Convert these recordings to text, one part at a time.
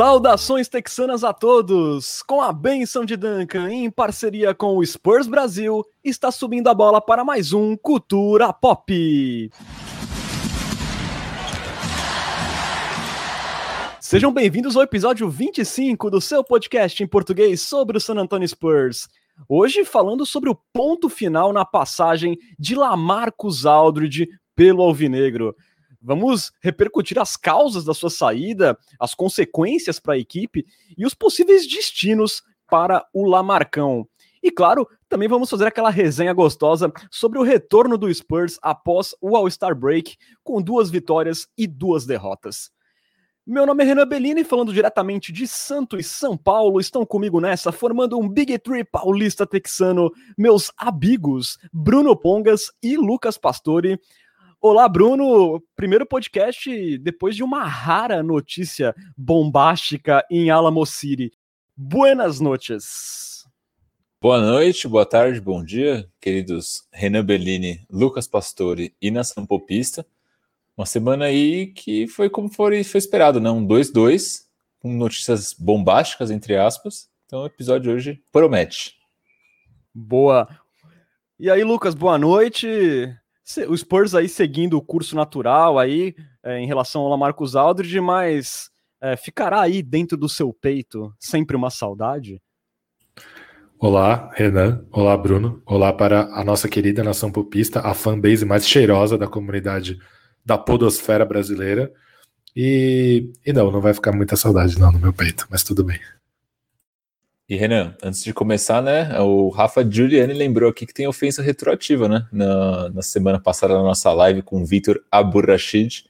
Saudações texanas a todos! Com a benção de Duncan, em parceria com o Spurs Brasil, está subindo a bola para mais um Cultura Pop. Sejam bem-vindos ao episódio 25 do seu podcast em português sobre o San Antonio Spurs. Hoje falando sobre o ponto final na passagem de Lamarcus Aldridge pelo Alvinegro. Vamos repercutir as causas da sua saída, as consequências para a equipe e os possíveis destinos para o Lamarcão. E claro, também vamos fazer aquela resenha gostosa sobre o retorno do Spurs após o All-Star Break, com duas vitórias e duas derrotas. Meu nome é Renan Bellini, falando diretamente de Santos e São Paulo. Estão comigo nessa, formando um Big Tree paulista texano, meus amigos Bruno Pongas e Lucas Pastore. Olá, Bruno. Primeiro podcast depois de uma rara notícia bombástica em Alamo City. Buenas noches. Boa noite, boa tarde, bom dia, queridos Renan Bellini, Lucas Pastore e Nação Popista. Uma semana aí que foi como foi, foi esperado, né? Um 2-2, com notícias bombásticas, entre aspas. Então o episódio de hoje promete. Boa. E aí, Lucas, boa noite o Spurs aí seguindo o curso natural aí é, em relação ao Lamarcus Aldridge, mas é, ficará aí dentro do seu peito sempre uma saudade? Olá, Renan. Olá, Bruno. Olá para a nossa querida nação popista, a fanbase mais cheirosa da comunidade da podosfera brasileira. E, e não, não vai ficar muita saudade não no meu peito, mas tudo bem. E Renan, antes de começar, né, o Rafa Giuliani lembrou aqui que tem ofensa retroativa, né? Na, na semana passada na nossa live com o Vitor Aburrachid,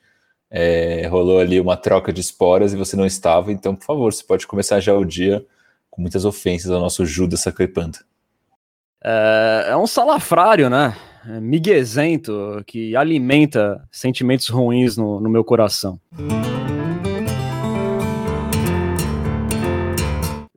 é, rolou ali uma troca de esporas e você não estava, então, por favor, você pode começar já o dia com muitas ofensas ao nosso Judas Sacrepanta. É, é um salafrário, né? É miguezento, que alimenta sentimentos ruins no, no meu coração.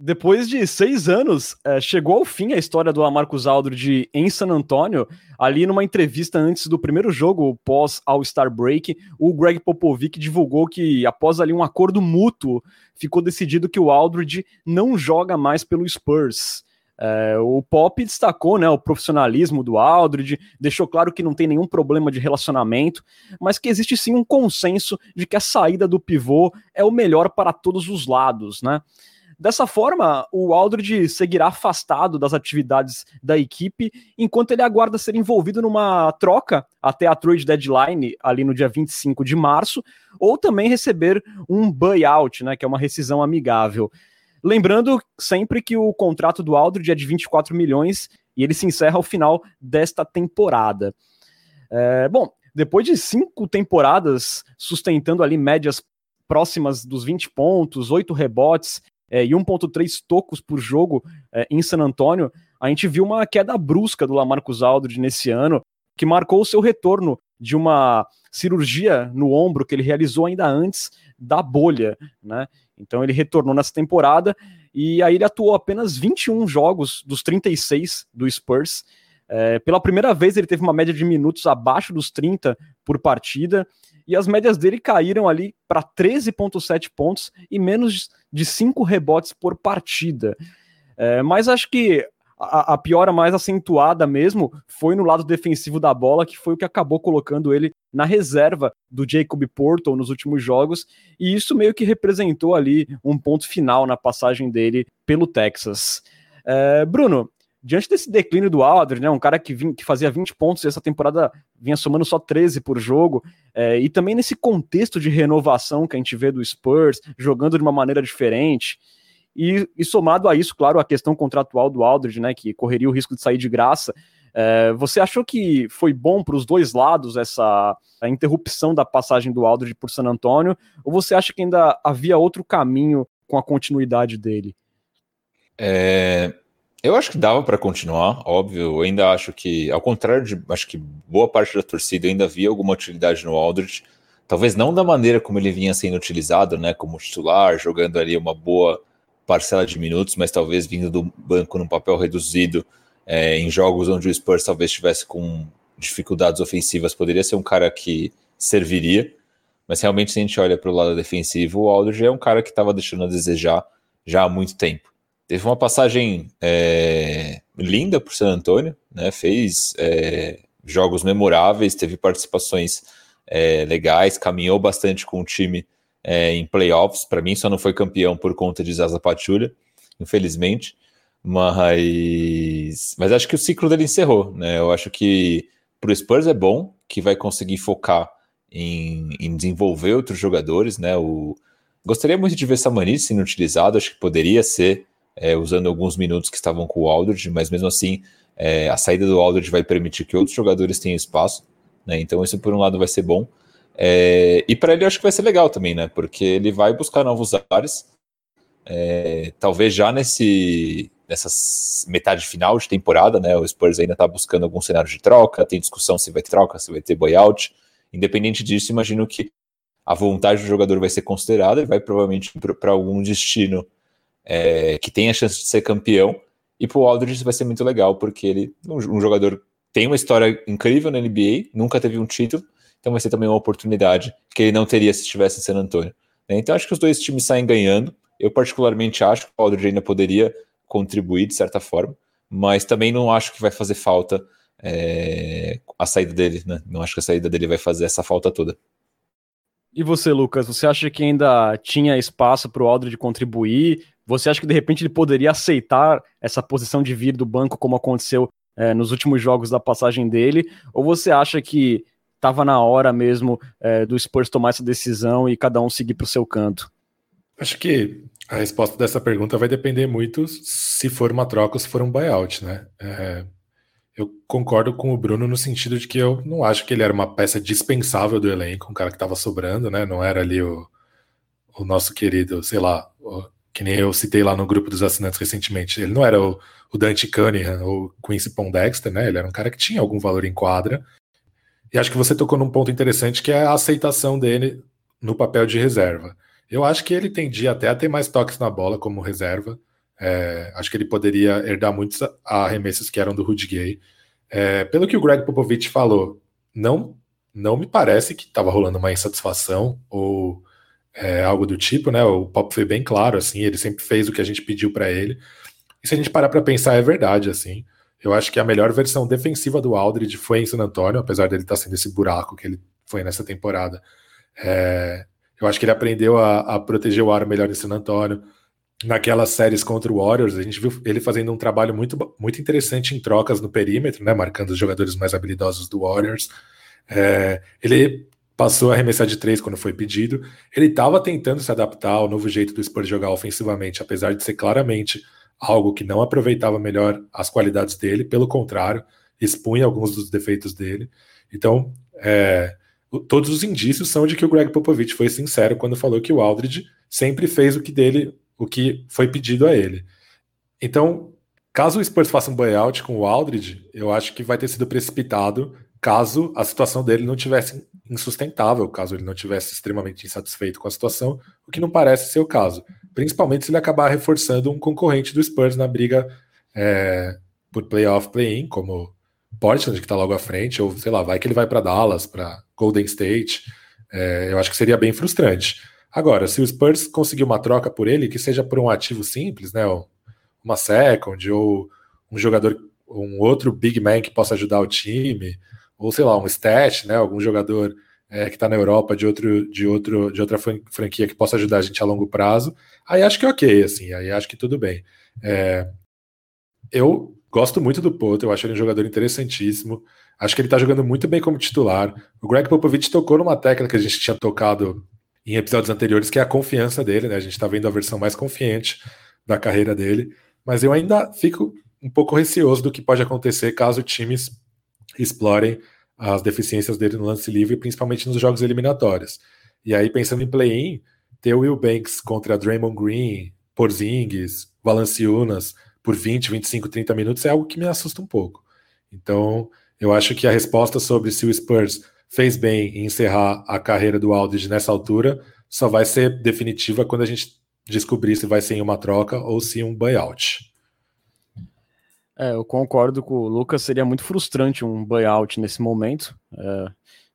Depois de seis anos, é, chegou ao fim a história do Marcos Aldridge em San Antonio. Ali numa entrevista antes do primeiro jogo, pós All-Star Break, o Greg Popovich divulgou que após ali um acordo mútuo, ficou decidido que o Aldridge não joga mais pelo Spurs. É, o Pop destacou né, o profissionalismo do Aldridge, deixou claro que não tem nenhum problema de relacionamento, mas que existe sim um consenso de que a saída do pivô é o melhor para todos os lados, né? Dessa forma, o Aldridge seguirá afastado das atividades da equipe enquanto ele aguarda ser envolvido numa troca até a trade deadline, ali no dia 25 de março, ou também receber um buyout, né, que é uma rescisão amigável. Lembrando sempre que o contrato do Aldridge é de 24 milhões e ele se encerra ao final desta temporada. É, bom, depois de cinco temporadas sustentando ali médias próximas dos 20 pontos, 8 rebotes é, e 1.3 tocos por jogo é, em San Antônio, a gente viu uma queda brusca do Lamarcus Aldridge nesse ano, que marcou o seu retorno de uma cirurgia no ombro que ele realizou ainda antes da bolha, né? Então ele retornou nessa temporada e aí ele atuou apenas 21 jogos dos 36 do Spurs. É, pela primeira vez ele teve uma média de minutos abaixo dos 30 por partida e as médias dele caíram ali para 13,7 pontos e menos de 5 rebotes por partida. É, mas acho que a, a, piora mais acentuada mesmo foi no lado defensivo da bola, que foi o que acabou colocando ele na reserva do Jacob Porto nos últimos jogos, e isso meio que representou ali um ponto final na passagem dele pelo Texas. É, Bruno, diante desse declínio do Aldridge, né, um cara que, vinha, que fazia 20 pontos e essa temporada vinha somando só 13 por jogo, é, e também nesse contexto de renovação que a gente vê do Spurs, jogando de uma maneira diferente, e, e somado a isso, claro, a questão contratual do Aldridge, né, que correria o risco de sair de graça, é, você achou que foi bom para os dois lados essa interrupção da passagem do Aldridge por San Antonio, ou você acha que ainda havia outro caminho com a continuidade dele? É, eu acho que dava para continuar, óbvio. Eu ainda acho que, ao contrário de, acho que boa parte da torcida ainda via alguma utilidade no Aldridge. Talvez não da maneira como ele vinha sendo utilizado, né, como titular, jogando ali uma boa parcela de minutos, mas talvez vindo do banco num papel reduzido é, em jogos onde o Spurs talvez estivesse com dificuldades ofensivas, poderia ser um cara que serviria. Mas realmente, se a gente olha para o lado defensivo, o Aldridge é um cara que estava deixando a desejar já há muito tempo. Teve uma passagem é, linda por San Antonio, né? fez é, jogos memoráveis, teve participações é, legais, caminhou bastante com o time é, em playoffs. Para mim, só não foi campeão por conta de Zaza Pachulia, infelizmente. Mas, mas acho que o ciclo dele encerrou. Né? Eu acho que para o Spurs é bom, que vai conseguir focar em, em desenvolver outros jogadores. Né? O, gostaria muito de ver Samanis sendo utilizado, acho que poderia ser é, usando alguns minutos que estavam com o Aldridge, mas mesmo assim é, a saída do Aldridge vai permitir que outros jogadores tenham espaço, né? Então isso por um lado vai ser bom. É, e para ele eu acho que vai ser legal também, né? Porque ele vai buscar novos ares. É, talvez já nesse nessa metade final de temporada, né? O Spurs ainda está buscando algum cenário de troca, tem discussão se vai ter troca, se vai ter buyout. Independente disso, imagino que a vontade do jogador vai ser considerada e vai provavelmente para algum destino é, que tem a chance de ser campeão. E para o Aldridge vai ser muito legal, porque ele um, um jogador tem uma história incrível na NBA, nunca teve um título, então vai ser também uma oportunidade que ele não teria se estivesse em San Antonio. Né? Então acho que os dois times saem ganhando. Eu particularmente acho que o Aldridge ainda poderia contribuir de certa forma, mas também não acho que vai fazer falta é, a saída dele. Né? Não acho que a saída dele vai fazer essa falta toda. E você, Lucas, você acha que ainda tinha espaço para o Aldridge contribuir? Você acha que de repente ele poderia aceitar essa posição de vir do banco como aconteceu é, nos últimos jogos da passagem dele? Ou você acha que estava na hora mesmo é, do Spurs tomar essa decisão e cada um seguir para o seu canto? Acho que a resposta dessa pergunta vai depender muito se for uma troca ou se for um buyout, né? É, eu concordo com o Bruno no sentido de que eu não acho que ele era uma peça dispensável do elenco, um cara que estava sobrando, né? Não era ali o, o nosso querido, sei lá, o, que nem eu citei lá no grupo dos assinantes recentemente, ele não era o, o Dante Cunningham ou Quincy Pondexter, né? Ele era um cara que tinha algum valor em quadra. E acho que você tocou num ponto interessante que é a aceitação dele no papel de reserva. Eu acho que ele tendia até a ter mais toques na bola como reserva. É, acho que ele poderia herdar muitos arremessos que eram do Rudy Gay. É, pelo que o Greg Popovich falou, não, não me parece que estava rolando uma insatisfação ou é, algo do tipo, né? O Pop foi bem claro, assim, ele sempre fez o que a gente pediu para ele. E se a gente parar para pensar, é verdade, assim. Eu acho que a melhor versão defensiva do Aldridge foi em San Antonio, apesar dele estar tá sendo esse buraco que ele foi nessa temporada. É, eu acho que ele aprendeu a, a, proteger o aro melhor em San Antonio. Naquelas séries contra o Warriors, a gente viu ele fazendo um trabalho muito, muito interessante em trocas no perímetro, né, marcando os jogadores mais habilidosos do Warriors. É, ele passou a arremessar de três quando foi pedido. Ele estava tentando se adaptar ao novo jeito do Spurs jogar ofensivamente, apesar de ser claramente algo que não aproveitava melhor as qualidades dele, pelo contrário, expunha alguns dos defeitos dele. Então, é, todos os indícios são de que o Greg Popovich foi sincero quando falou que o Aldridge sempre fez o que dele, o que foi pedido a ele. Então, caso o Spurs faça um buyout com o Aldridge, eu acho que vai ter sido precipitado caso a situação dele não tivesse insustentável, caso ele não tivesse extremamente insatisfeito com a situação, o que não parece ser o caso. Principalmente se ele acabar reforçando um concorrente do Spurs na briga é, por playoff, play-in, como Portland, que está logo à frente, ou sei lá, vai que ele vai para Dallas, para Golden State. É, eu acho que seria bem frustrante. Agora, se o Spurs conseguir uma troca por ele, que seja por um ativo simples, né, uma second, ou um jogador, um outro big man que possa ajudar o time, ou sei lá, um stat, né? Algum jogador é, que está na Europa de outro, de outro, de outra franquia que possa ajudar a gente a longo prazo. Aí acho que é ok, assim, aí acho que tudo bem. É, eu gosto muito do Poto, eu acho ele um jogador interessantíssimo. Acho que ele está jogando muito bem como titular. O Greg Popovich tocou numa técnica que a gente tinha tocado em episódios anteriores, que é a confiança dele, né? A gente está vendo a versão mais confiante da carreira dele. Mas eu ainda fico um pouco receoso do que pode acontecer caso times explorem as deficiências dele no lance livre, principalmente nos jogos eliminatórios. E aí, pensando em play-in, ter o Will Banks contra Draymond Green, Porzingis, Valanciunas por 20, 25, 30 minutos é algo que me assusta um pouco. Então, eu acho que a resposta sobre se o Spurs fez bem em encerrar a carreira do Aldridge nessa altura só vai ser definitiva quando a gente descobrir se vai ser em uma troca ou se um buyout. É, eu concordo com o Lucas, seria muito frustrante um buyout nesse momento. É,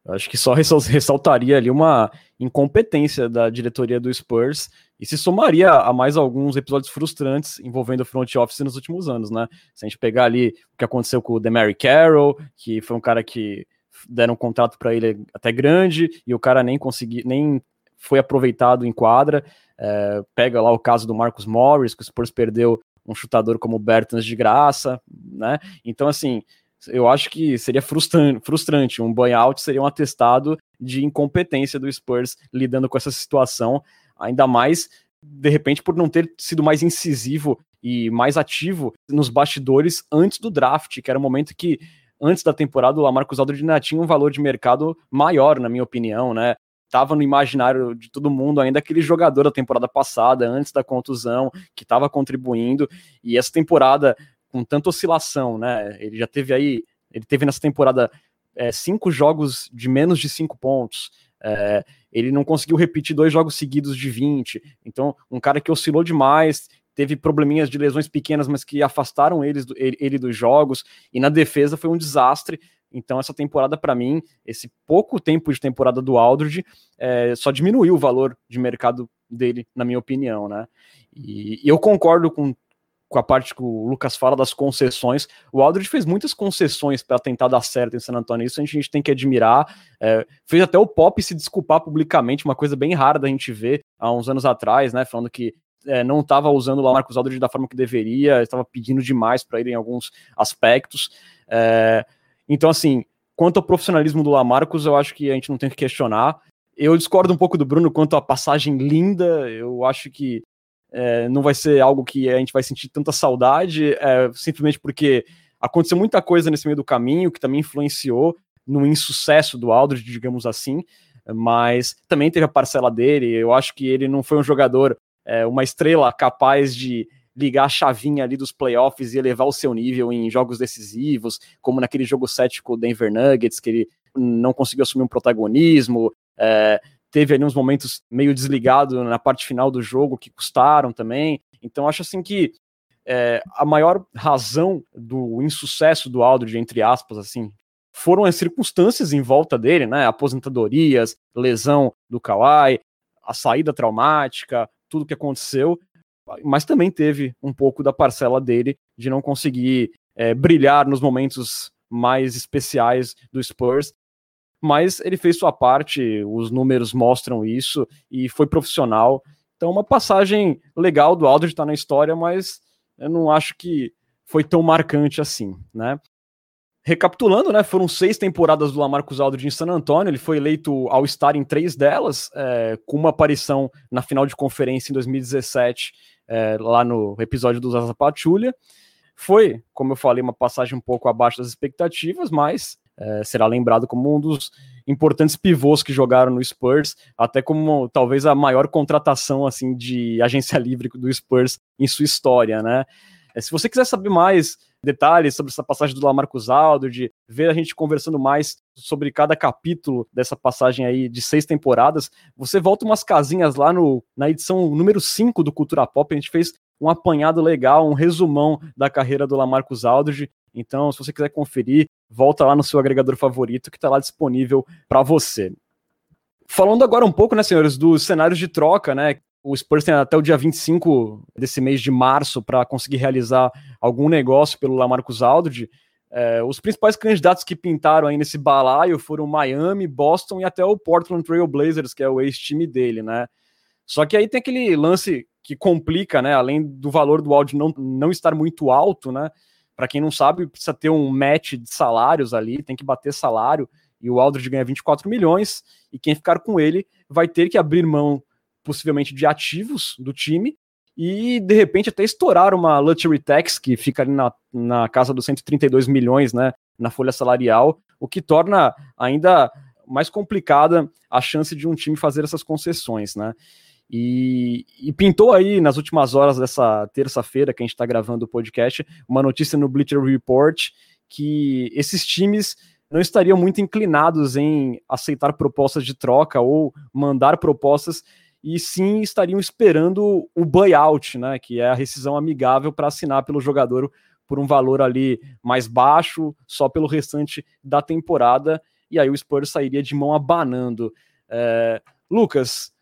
Eu acho que só ressaltaria ali uma incompetência da diretoria do Spurs e se somaria a mais alguns episódios frustrantes envolvendo o front office nos últimos anos, né? Se a gente pegar ali o que aconteceu com o Demary Carroll, que foi um cara que deram um contrato para ele até grande e o cara nem conseguiu, nem foi aproveitado em quadra. É, pega lá o caso do Marcus Morris, que o Spurs perdeu um chutador como o Bertans de graça, né? Então, assim, eu acho que seria frustrante. Um buyout seria um atestado de incompetência do Spurs lidando com essa situação ainda mais de repente por não ter sido mais incisivo e mais ativo nos bastidores antes do draft, que era o momento que antes da temporada o Lamarcus Aldridge ainda tinha um valor de mercado maior, na minha opinião, né? Tava no imaginário de todo mundo ainda aquele jogador da temporada passada, antes da contusão, que estava contribuindo, e essa temporada com tanta oscilação, né? Ele já teve aí, ele teve nessa temporada é, cinco jogos de menos de cinco pontos, é, ele não conseguiu repetir dois jogos seguidos de 20. Então, um cara que oscilou demais, teve probleminhas de lesões pequenas, mas que afastaram eles, ele, ele dos jogos. E na defesa foi um desastre. Então, essa temporada, para mim, esse pouco tempo de temporada do Aldridge, é, só diminuiu o valor de mercado dele, na minha opinião, né? E, e eu concordo com com a parte que o Lucas fala das concessões. O Aldridge fez muitas concessões para tentar dar certo em San Antonio, isso a gente, a gente tem que admirar. É, fez até o Pop se desculpar publicamente, uma coisa bem rara da gente ver há uns anos atrás, né? Falando que é, não estava usando o Marcos Aldridge da forma que deveria, estava pedindo demais para ele em alguns aspectos. É, então, assim, quanto ao profissionalismo do Lamarcus, eu acho que a gente não tem que questionar. Eu discordo um pouco do Bruno quanto à passagem linda. Eu acho que é, não vai ser algo que a gente vai sentir tanta saudade, é, simplesmente porque aconteceu muita coisa nesse meio do caminho que também influenciou no insucesso do Aldridge, digamos assim, mas também teve a parcela dele. Eu acho que ele não foi um jogador, é, uma estrela capaz de ligar a chavinha ali dos playoffs e elevar o seu nível em jogos decisivos, como naquele jogo 7 com o Denver Nuggets, que ele não conseguiu assumir um protagonismo. É, teve ali uns momentos meio desligado na parte final do jogo que custaram também. Então acho assim que é, a maior razão do insucesso do Aldridge, entre aspas, assim, foram as circunstâncias em volta dele, né? Aposentadorias, lesão do Kawhi, a saída traumática, tudo que aconteceu, mas também teve um pouco da parcela dele de não conseguir é, brilhar nos momentos mais especiais do Spurs mas ele fez sua parte, os números mostram isso e foi profissional. Então, uma passagem legal do Aldridge está na história, mas eu não acho que foi tão marcante assim, né? Recapitulando, né, foram seis temporadas do Lamarcus Aldridge em San Antonio, ele foi eleito ao estar em três delas, é, com uma aparição na final de conferência em 2017, é, lá no episódio do Zaza Patrulha. Foi, como eu falei, uma passagem um pouco abaixo das expectativas, mas é, será lembrado como um dos importantes pivôs que jogaram no Spurs, até como talvez a maior contratação assim de agência livre do Spurs em sua história, né? É, se você quiser saber mais detalhes sobre essa passagem do Lamarcus Aldridge, ver a gente conversando mais sobre cada capítulo dessa passagem aí de seis temporadas, você volta umas casinhas lá no, na edição número 5 do Cultura Pop, a gente fez um apanhado legal, um resumão da carreira do Lamarcus Aldridge. Então, se você quiser conferir, volta lá no seu agregador favorito que está lá disponível para você. Falando agora um pouco, né, senhores, dos cenários de troca, né? O Spurs tem até o dia 25 desse mês de março para conseguir realizar algum negócio pelo Lamarcus Aldridge. É, os principais candidatos que pintaram aí nesse balaio foram Miami, Boston e até o Portland Trail Blazers, que é o ex-time dele, né? Só que aí tem aquele lance que complica, né? Além do valor do áudio não, não estar muito alto, né? Para quem não sabe, precisa ter um match de salários ali, tem que bater salário, e o Aldridge ganha 24 milhões, e quem ficar com ele vai ter que abrir mão, possivelmente, de ativos do time, e de repente até estourar uma luxury tax, que fica ali na, na casa dos 132 milhões, né, na folha salarial, o que torna ainda mais complicada a chance de um time fazer essas concessões, né. E, e, pintou aí nas últimas horas dessa terça-feira que a gente está gravando o podcast uma notícia no Bleacher Report que esses times não estariam muito inclinados em aceitar propostas de troca ou mandar propostas e sim estariam esperando o buyout, né, que é a rescisão amigável para assinar pelo jogador por um valor ali mais baixo, só pelo restante da temporada. e aí o Spurs sairia de mão abanando. É, Lucas,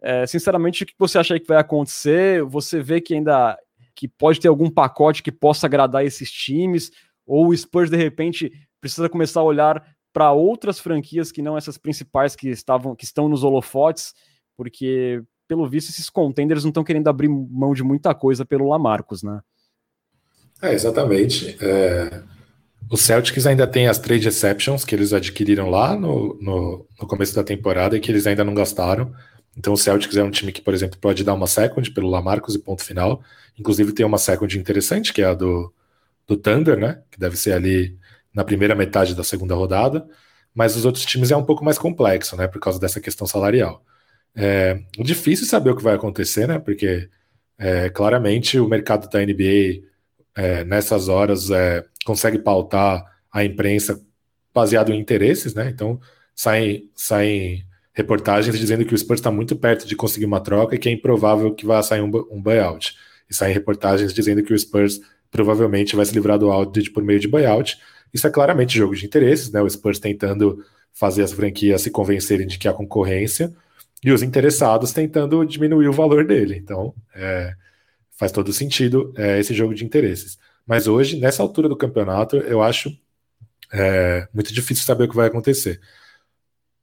é, sinceramente, o que você acha que vai acontecer? Você vê que ainda que pode ter algum pacote que possa agradar esses times? Ou o Spurs, de repente, precisa começar a olhar para outras franquias que não essas principais que estavam que estão nos holofotes, porque pelo visto esses contenders não estão querendo abrir mão de muita coisa pelo Lamarcus, né? É, exatamente. É... O Celtics ainda tem as trade exceptions que eles adquiriram lá no, no, no, começo da temporada e que eles ainda não gastaram. Então o Celtics é um time que, por exemplo, pode dar uma second pelo Lamarcus e ponto final. Inclusive tem uma second interessante, que é a do, do Thunder, né? Que deve ser ali na primeira metade da segunda rodada, mas os outros times é um pouco mais complexo, né, por causa dessa questão salarial. É difícil saber o que vai acontecer, né, porque é, claramente o mercado da NBA é, nessas horas é, consegue pautar a imprensa baseado em interesses, né, então saem, saem reportagens dizendo que o Spurs está muito perto de conseguir uma troca e que é improvável que vá sair um, um buyout. E saem reportagens dizendo que o Spurs provavelmente vai se livrar do Aldridge por meio de buyout, isso é claramente jogo de interesses, né? O Spurs tentando fazer as franquias se convencerem de que há concorrência e os interessados tentando diminuir o valor dele. Então, é, faz todo sentido é, esse jogo de interesses. Mas hoje, nessa altura do campeonato, eu acho é, muito difícil saber o que vai acontecer.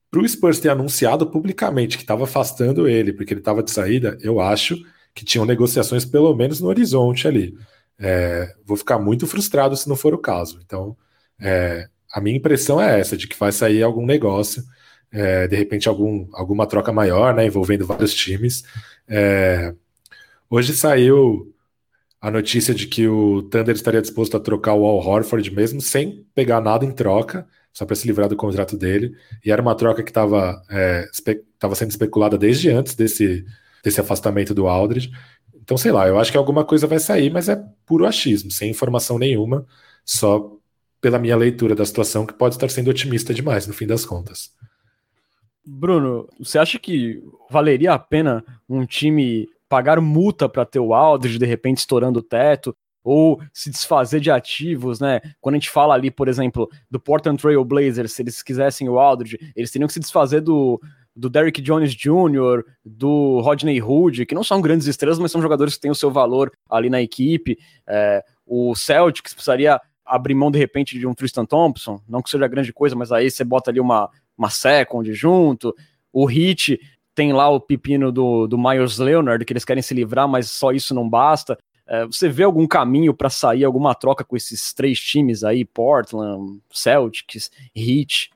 Para o Spurs ter anunciado publicamente que estava afastando ele porque ele estava de saída, eu acho que tinham negociações pelo menos no horizonte ali. É, vou ficar muito frustrado se não for o caso. Então, é, a minha impressão é essa, de que vai sair algum negócio, é, de repente algum, alguma troca maior, né, envolvendo vários times. É, hoje saiu a notícia de que o Thunder estaria disposto a trocar o Al Horford mesmo sem pegar nada em troca, só para se livrar do contrato dele. E era uma troca que estava é, sendo especulada desde antes desse, desse afastamento do Aldridge. Então, sei lá, eu acho que alguma coisa vai sair, mas é puro achismo, sem informação nenhuma, só pela minha leitura da situação, que pode estar sendo otimista demais no fim das contas. Bruno, você acha que valeria a pena um time pagar multa para ter o Aldridge de repente estourando o teto? Ou se desfazer de ativos, né? Quando a gente fala ali, por exemplo, do Portland Trail Blazers, se eles quisessem o Aldridge, eles teriam que se desfazer do, do Derrick Jones Jr., do Rodney Hood, que não são grandes estrelas, mas são jogadores que têm o seu valor ali na equipe. É, o Celtics precisaria abrir mão de repente de um Tristan Thompson, não que seja grande coisa, mas aí você bota ali uma, uma second junto. O Hit tem lá o pepino do, do Myers Leonard, que eles querem se livrar, mas só isso não basta. É, você vê algum caminho para sair, alguma troca com esses três times aí, Portland, Celtics, Heat?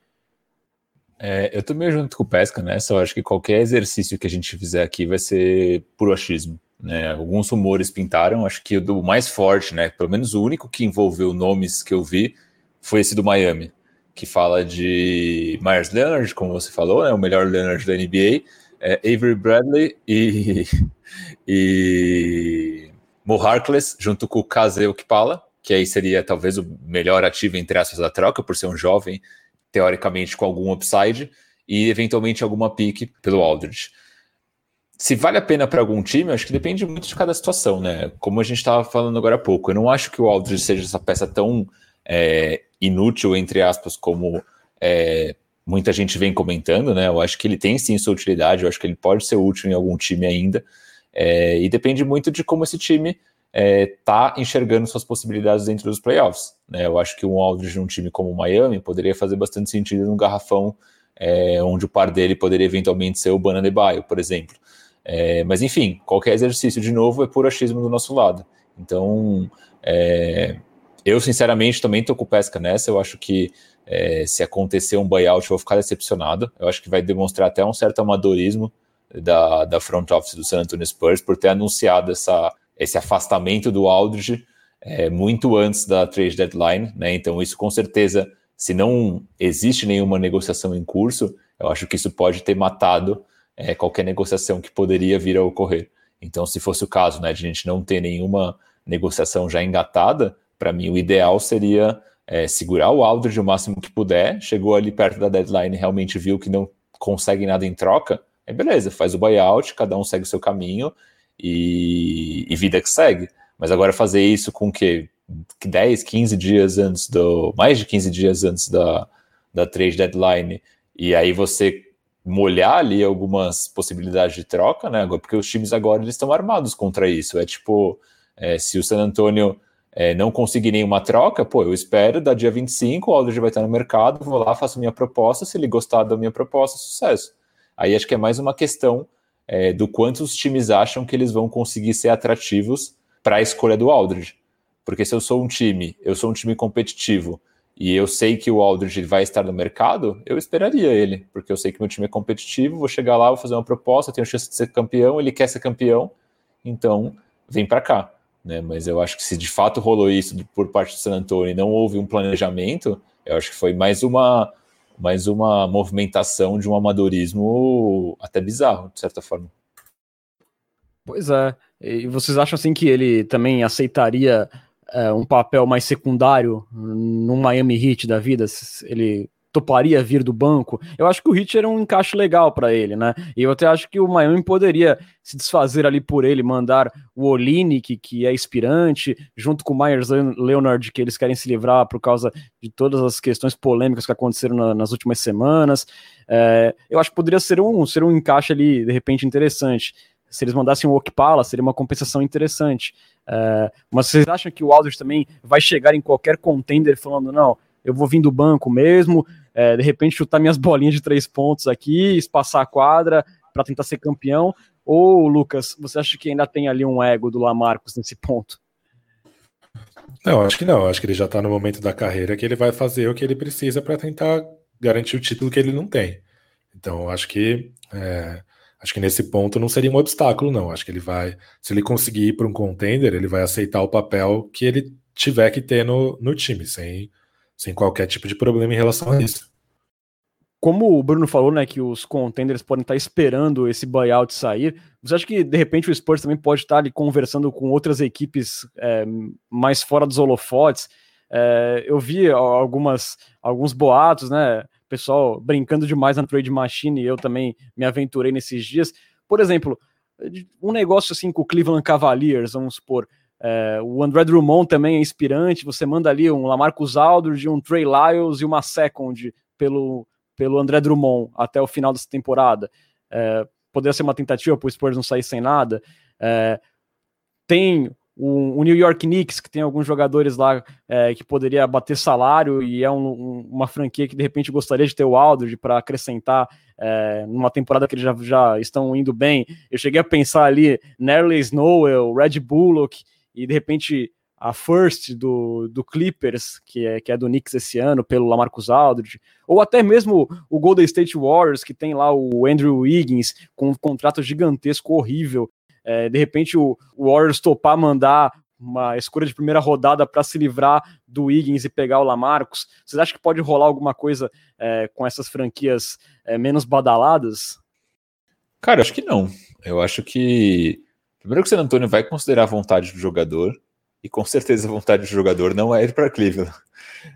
É, eu tô meio junto com o Pesca nessa, eu acho que qualquer exercício que a gente fizer aqui vai ser puro achismo. Né? Alguns rumores pintaram, acho que o mais forte, né? Pelo menos o único que envolveu nomes que eu vi foi esse do Miami, que fala de Myers Leonard, como você falou, né? O melhor Leonard da NBA, é, Avery Bradley e, e Mo Harkless, junto com o Kaze Okpala, que aí seria talvez o melhor ativo entre aspas da troca, por ser um jovem, teoricamente com algum upside, e eventualmente alguma pique pelo Aldridge se vale a pena para algum time, acho que depende muito de cada situação, né? Como a gente estava falando agora há pouco, eu não acho que o Aldridge seja essa peça tão é, inútil, entre aspas, como é, muita gente vem comentando, né? Eu acho que ele tem sim sua utilidade, eu acho que ele pode ser útil em algum time ainda, é, e depende muito de como esse time está é, enxergando suas possibilidades dentro dos playoffs. Né? Eu acho que um Aldridge num time como o Miami poderia fazer bastante sentido no garrafão, é, onde o par dele poderia eventualmente ser o Baio, por exemplo. É, mas enfim, qualquer exercício de novo é puro achismo do nosso lado. Então, é, eu sinceramente também estou com pesca nessa. Eu acho que é, se acontecer um buyout, eu vou ficar decepcionado. Eu acho que vai demonstrar até um certo amadorismo da, da front office do San Antonio Spurs por ter anunciado essa, esse afastamento do Aldridge é, muito antes da trade deadline. Né? Então, isso com certeza, se não existe nenhuma negociação em curso, eu acho que isso pode ter matado é, qualquer negociação que poderia vir a ocorrer. Então, se fosse o caso né, de a gente não ter nenhuma negociação já engatada, para mim o ideal seria é, segurar o Aldridge o máximo que puder, chegou ali perto da deadline realmente viu que não consegue nada em troca, é beleza, faz o buyout, cada um segue o seu caminho e, e vida que segue. Mas agora fazer isso com que 10, 15 dias antes do. mais de 15 dias antes da, da trade deadline e aí você molhar ali algumas possibilidades de troca, né? Porque os times agora eles estão armados contra isso. É tipo, é, se o San Antonio é, não conseguir nenhuma troca, pô, eu espero, da dia 25, o Aldridge vai estar no mercado, vou lá, faço minha proposta, se ele gostar da minha proposta, sucesso. Aí acho que é mais uma questão é, do quanto os times acham que eles vão conseguir ser atrativos para a escolha do Aldridge. Porque se eu sou um time, eu sou um time competitivo, e eu sei que o Aldridge vai estar no mercado, eu esperaria ele, porque eu sei que meu time é competitivo, vou chegar lá, vou fazer uma proposta, tenho chance de ser campeão, ele quer ser campeão, então vem para cá. Né? Mas eu acho que se de fato rolou isso por parte do San Antonio e não houve um planejamento, eu acho que foi mais uma mais uma movimentação de um amadorismo até bizarro, de certa forma. Pois é. E vocês acham assim que ele também aceitaria é, um papel mais secundário no Miami Heat da vida, ele toparia vir do banco, eu acho que o Heat era um encaixe legal para ele, né? E eu até acho que o Miami poderia se desfazer ali por ele, mandar o Olinick, que é inspirante, junto com o Myers Leonard, que eles querem se livrar por causa de todas as questões polêmicas que aconteceram na, nas últimas semanas. É, eu acho que poderia ser um, ser um encaixe ali, de repente, interessante. Se eles mandassem o Okpala, seria uma compensação interessante. É, mas vocês acham que o Aldridge também vai chegar em qualquer contender falando, não, eu vou vir do banco mesmo, é, de repente chutar minhas bolinhas de três pontos aqui, espaçar a quadra para tentar ser campeão? Ou, Lucas, você acha que ainda tem ali um ego do Lamarcus nesse ponto? Não, acho que não. Acho que ele já está no momento da carreira que ele vai fazer o que ele precisa para tentar garantir o título que ele não tem. Então, acho que é, Acho que nesse ponto não seria um obstáculo, não. Acho que ele vai, se ele conseguir ir para um contender, ele vai aceitar o papel que ele tiver que ter no, no time, sem, sem qualquer tipo de problema em relação a isso. Como o Bruno falou, né, que os contenders podem estar esperando esse buyout sair, você acha que de repente o Spurs também pode estar ali conversando com outras equipes é, mais fora dos holofotes? É, eu vi algumas, alguns boatos, né? pessoal brincando demais na trade machine, e eu também me aventurei nesses dias. Por exemplo, um negócio assim com o Cleveland Cavaliers, vamos supor, é, o André Drummond também é inspirante, você manda ali um Lamarcus Aldridge, um Trey Lyles e uma second pelo, pelo André Drummond até o final dessa temporada. É, poderia ser uma tentativa para o Spurs não sair sem nada. É, tem o, o, New York Knicks, que tem alguns jogadores lá é, que poderia bater salário e é um, um, uma franquia que de repente gostaria de ter o Aldridge para acrescentar é, numa temporada que eles já, já estão indo bem. Eu cheguei a pensar ali Nerley Snowell, Red Bullock e de repente a first do, do Clippers, que é, que é do Knicks esse ano, pelo Lamarcus Aldridge, ou até mesmo o Golden State Warriors, que tem lá o Andrew Wiggins com um contrato gigantesco, horrível, é, de repente o, o Warriors topar mandar uma escolha de primeira rodada para se livrar do Wiggins e pegar o Lamarcus, vocês acham que pode rolar alguma coisa é, com essas franquias é, menos badaladas? Cara, acho que não. Eu acho que primeiro que o San Antonio vai considerar a vontade do jogador e com certeza a vontade do jogador não é ir para Cleveland.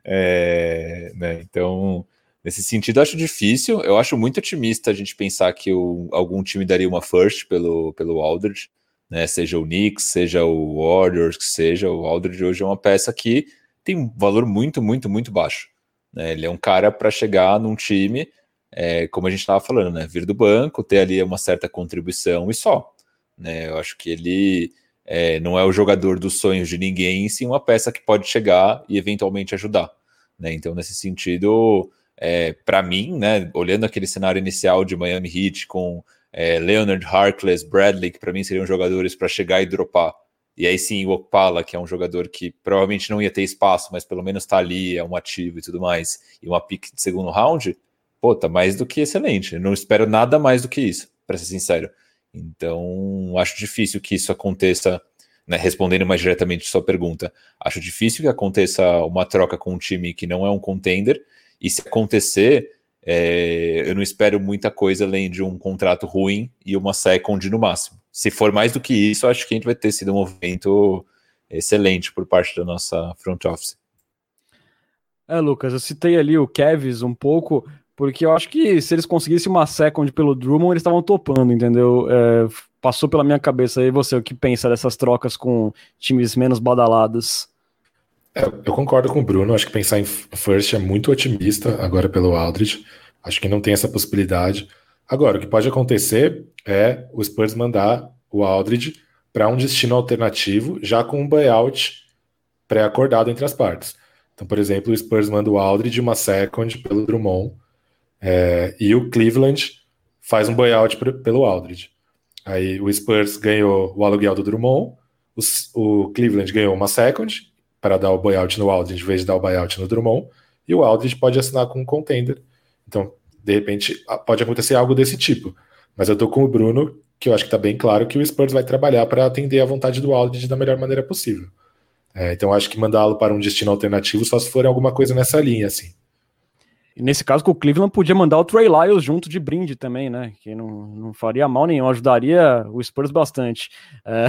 É, né? Então, nesse sentido, acho difícil. Eu acho muito otimista a gente pensar que o, algum time daria uma first pelo, pelo Aldridge, né? Seja o Knicks, seja o Warriors, que seja o Aldridge hoje é uma peça que tem um valor muito, muito, muito baixo. Né? Ele é um cara para chegar num time, é, como a gente estava falando, né? Vir do banco, ter ali uma certa contribuição e só. Né? Eu acho que ele é, não é o jogador dos sonhos de ninguém, sim uma peça que pode chegar e eventualmente ajudar. Né? Então, nesse sentido, é, para mim, né, olhando aquele cenário inicial de Miami Heat com é, Leonard Harkless, Bradley, que para mim seriam jogadores para chegar e dropar. E aí sim o Okpala, que é um jogador que provavelmente não ia ter espaço, mas pelo menos está ali, é um ativo e tudo mais, e uma pick de segundo round, pô, tá mais do que excelente. Eu não espero nada mais do que isso, para ser sincero. Então, acho difícil que isso aconteça, né, respondendo mais diretamente sua pergunta. Acho difícil que aconteça uma troca com um time que não é um contender, e se acontecer, é, eu não espero muita coisa além de um contrato ruim e uma second no máximo. Se for mais do que isso, acho que a gente vai ter sido um movimento excelente por parte da nossa front office. É, Lucas, eu citei ali o Kevs um pouco, porque eu acho que se eles conseguissem uma second pelo Drummond, eles estavam topando, entendeu? É, passou pela minha cabeça aí você, o que pensa dessas trocas com times menos badalados? É, eu concordo com o Bruno, acho que pensar em first é muito otimista agora pelo Aldridge. Acho que não tem essa possibilidade. Agora, o que pode acontecer é o Spurs mandar o Aldridge para um destino alternativo, já com um buyout pré-acordado entre as partes. Então, por exemplo, o Spurs manda o Aldridge uma second pelo Drummond é, e o Cleveland faz um buyout pelo Aldridge. Aí o Spurs ganhou o aluguel do Drummond, o, o Cleveland ganhou uma second para dar o buyout no Aldridge em vez de dar o buyout no Drummond, e o Aldridge pode assinar com um contender. Então, de repente, pode acontecer algo desse tipo. Mas eu tô com o Bruno, que eu acho que está bem claro que o Spurs vai trabalhar para atender a vontade do Aldridge da melhor maneira possível. É, então, acho que mandá-lo para um destino alternativo só se for alguma coisa nessa linha, assim. E nesse caso, o Cleveland podia mandar o Trey Lyles junto de brinde também, né? Que não, não faria mal nenhum, ajudaria o Spurs bastante. É,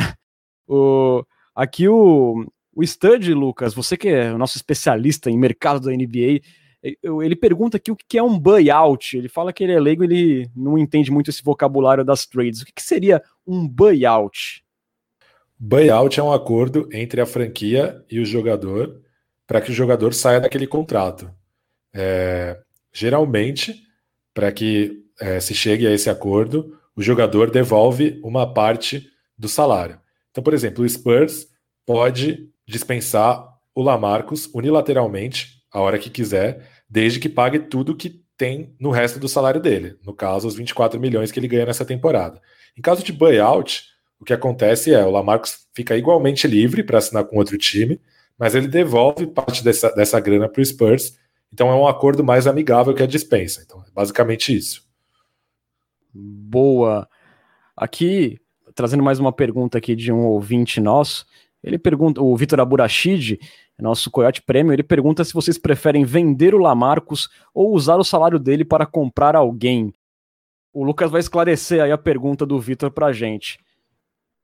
o, aqui o, o Stud, Lucas, você que é o nosso especialista em mercado da NBA, ele pergunta aqui o que é um buyout. Ele fala que ele é leigo, ele não entende muito esse vocabulário das trades. O que seria um buyout? Buyout é um acordo entre a franquia e o jogador para que o jogador saia daquele contrato. É, geralmente, para que é, se chegue a esse acordo, o jogador devolve uma parte do salário. Então, por exemplo, o Spurs pode dispensar o Lamarcus unilateralmente, a hora que quiser, desde que pague tudo que tem no resto do salário dele. No caso, os 24 milhões que ele ganha nessa temporada. Em caso de buyout, o que acontece é o Lamarcus fica igualmente livre para assinar com outro time, mas ele devolve parte dessa, dessa grana para o Spurs então é um acordo mais amigável que a dispensa. Então é basicamente isso. Boa. Aqui, trazendo mais uma pergunta aqui de um ouvinte nosso, ele pergunta, o Vitor Aburachid, nosso Coyote Prêmio, ele pergunta se vocês preferem vender o Lamarcus ou usar o salário dele para comprar alguém. O Lucas vai esclarecer aí a pergunta do Vitor pra gente.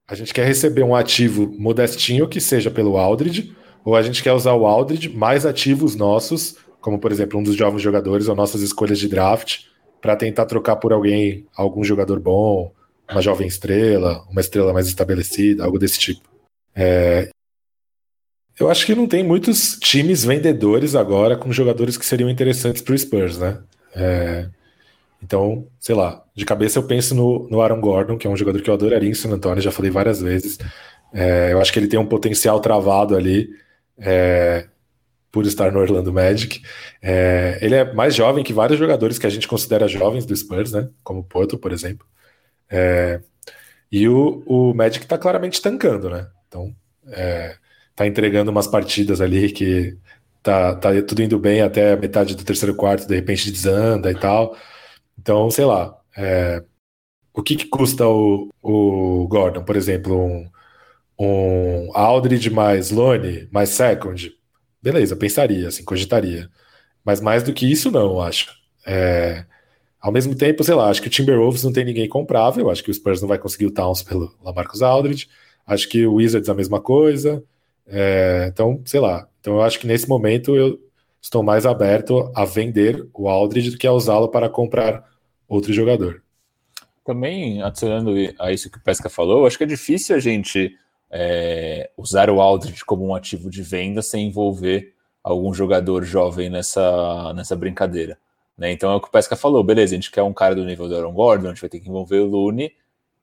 A gente quer receber um ativo modestinho que seja pelo Aldridge, ou a gente quer usar o Aldridge mais ativos nossos como por exemplo um dos jovens jogadores ou nossas escolhas de draft, para tentar trocar por alguém, algum jogador bom, uma jovem estrela, uma estrela mais estabelecida, algo desse tipo. É... Eu acho que não tem muitos times vendedores agora com jogadores que seriam interessantes para o Spurs, né? É... Então, sei lá, de cabeça eu penso no, no Aaron Gordon, que é um jogador que eu adoraria em San Antonio, já falei várias vezes. É... eu acho que ele tem um potencial travado ali. É, por estar no Orlando Magic. É, ele é mais jovem que vários jogadores que a gente considera jovens do Spurs, né? Como Porto, por exemplo. É, e o, o Magic está claramente tancando, né? Então, é, tá entregando umas partidas ali que tá, tá tudo indo bem até a metade do terceiro quarto, de repente desanda e tal. Então, sei lá. É, o que, que custa o, o Gordon, por exemplo, um, um Aldridge mais Lone mais Second? Beleza, pensaria, assim, cogitaria. Mas mais do que isso, não, acho. É, ao mesmo tempo, sei lá, acho que o Timberwolves não tem ninguém comprável, acho que o Spurs não vai conseguir o Towns pelo Lamarcus Aldridge, acho que o Wizards a mesma coisa. É, então, sei lá. Então eu acho que nesse momento eu estou mais aberto a vender o Aldridge do que a usá-lo para comprar outro jogador. Também, adicionando a isso que o Pesca falou, acho que é difícil a gente é, usar o Aldridge como um ativo de venda sem envolver algum jogador jovem nessa, nessa brincadeira. Né? Então é o que o Pesca falou, beleza, a gente quer um cara do nível do Aaron Gordon, a gente vai ter que envolver o Looney,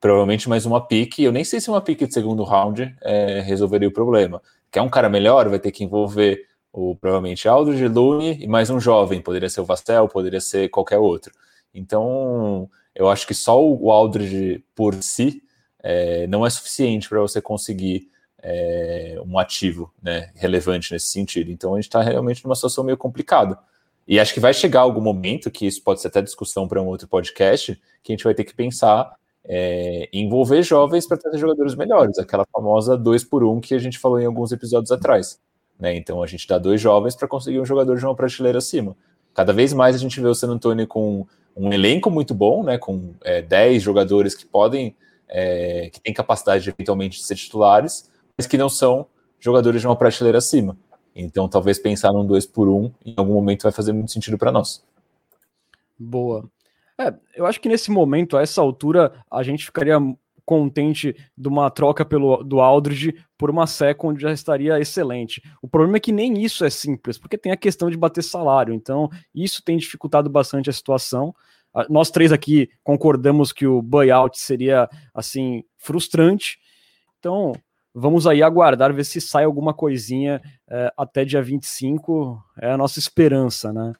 provavelmente mais uma pique, eu nem sei se uma pique de segundo round é, resolveria o problema. Quer um cara melhor, vai ter que envolver o provavelmente Aldridge, Looney e mais um jovem, poderia ser o Vastel, poderia ser qualquer outro. Então, eu acho que só o Aldridge por si é, não é suficiente para você conseguir é, um ativo né, relevante nesse sentido. Então a gente está realmente numa situação meio complicada. E acho que vai chegar algum momento, que isso pode ser até discussão para um outro podcast, que a gente vai ter que pensar é, envolver jovens para trazer jogadores melhores, aquela famosa dois por um que a gente falou em alguns episódios atrás. Né? Então a gente dá dois jovens para conseguir um jogador de uma prateleira acima. Cada vez mais a gente vê o San Antonio com um elenco muito bom, né? com é, 10 jogadores que podem é, que têm capacidade de eventualmente ser titulares, mas que não são jogadores de uma prateleira acima. Então, talvez pensar num 2 por 1 um, em algum momento vai fazer muito sentido para nós. Boa. É, eu acho que nesse momento, a essa altura, a gente ficaria contente de uma troca pelo, do Aldridge por uma second já estaria excelente. O problema é que nem isso é simples, porque tem a questão de bater salário, então isso tem dificultado bastante a situação. Nós três aqui concordamos que o buyout seria assim frustrante. Então, vamos aí aguardar ver se sai alguma coisinha é, até dia 25, é a nossa esperança, né?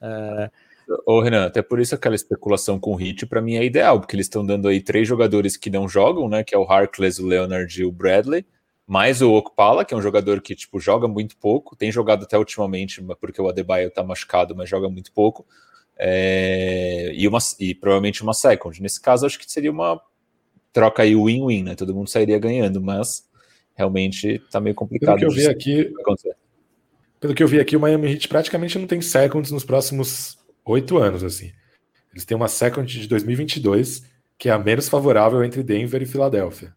É, Ô, Renan, até por isso aquela especulação com o Hit para mim é ideal, porque eles estão dando aí três jogadores que não jogam, né? Que é o Harkless, o Leonard e o Bradley, mais o Okpala, que é um jogador que tipo joga muito pouco, tem jogado até ultimamente, porque o Adebayo tá machucado, mas joga muito pouco. É, e, uma, e provavelmente uma second. Nesse caso, acho que seria uma troca aí win-win, né? Todo mundo sairia ganhando, mas realmente tá meio complicado. Pelo que eu vi aqui, pelo que eu vi aqui, o Miami Heat praticamente não tem seconds nos próximos oito anos, assim. Eles têm uma second de 2022, que é a menos favorável entre Denver e Filadélfia.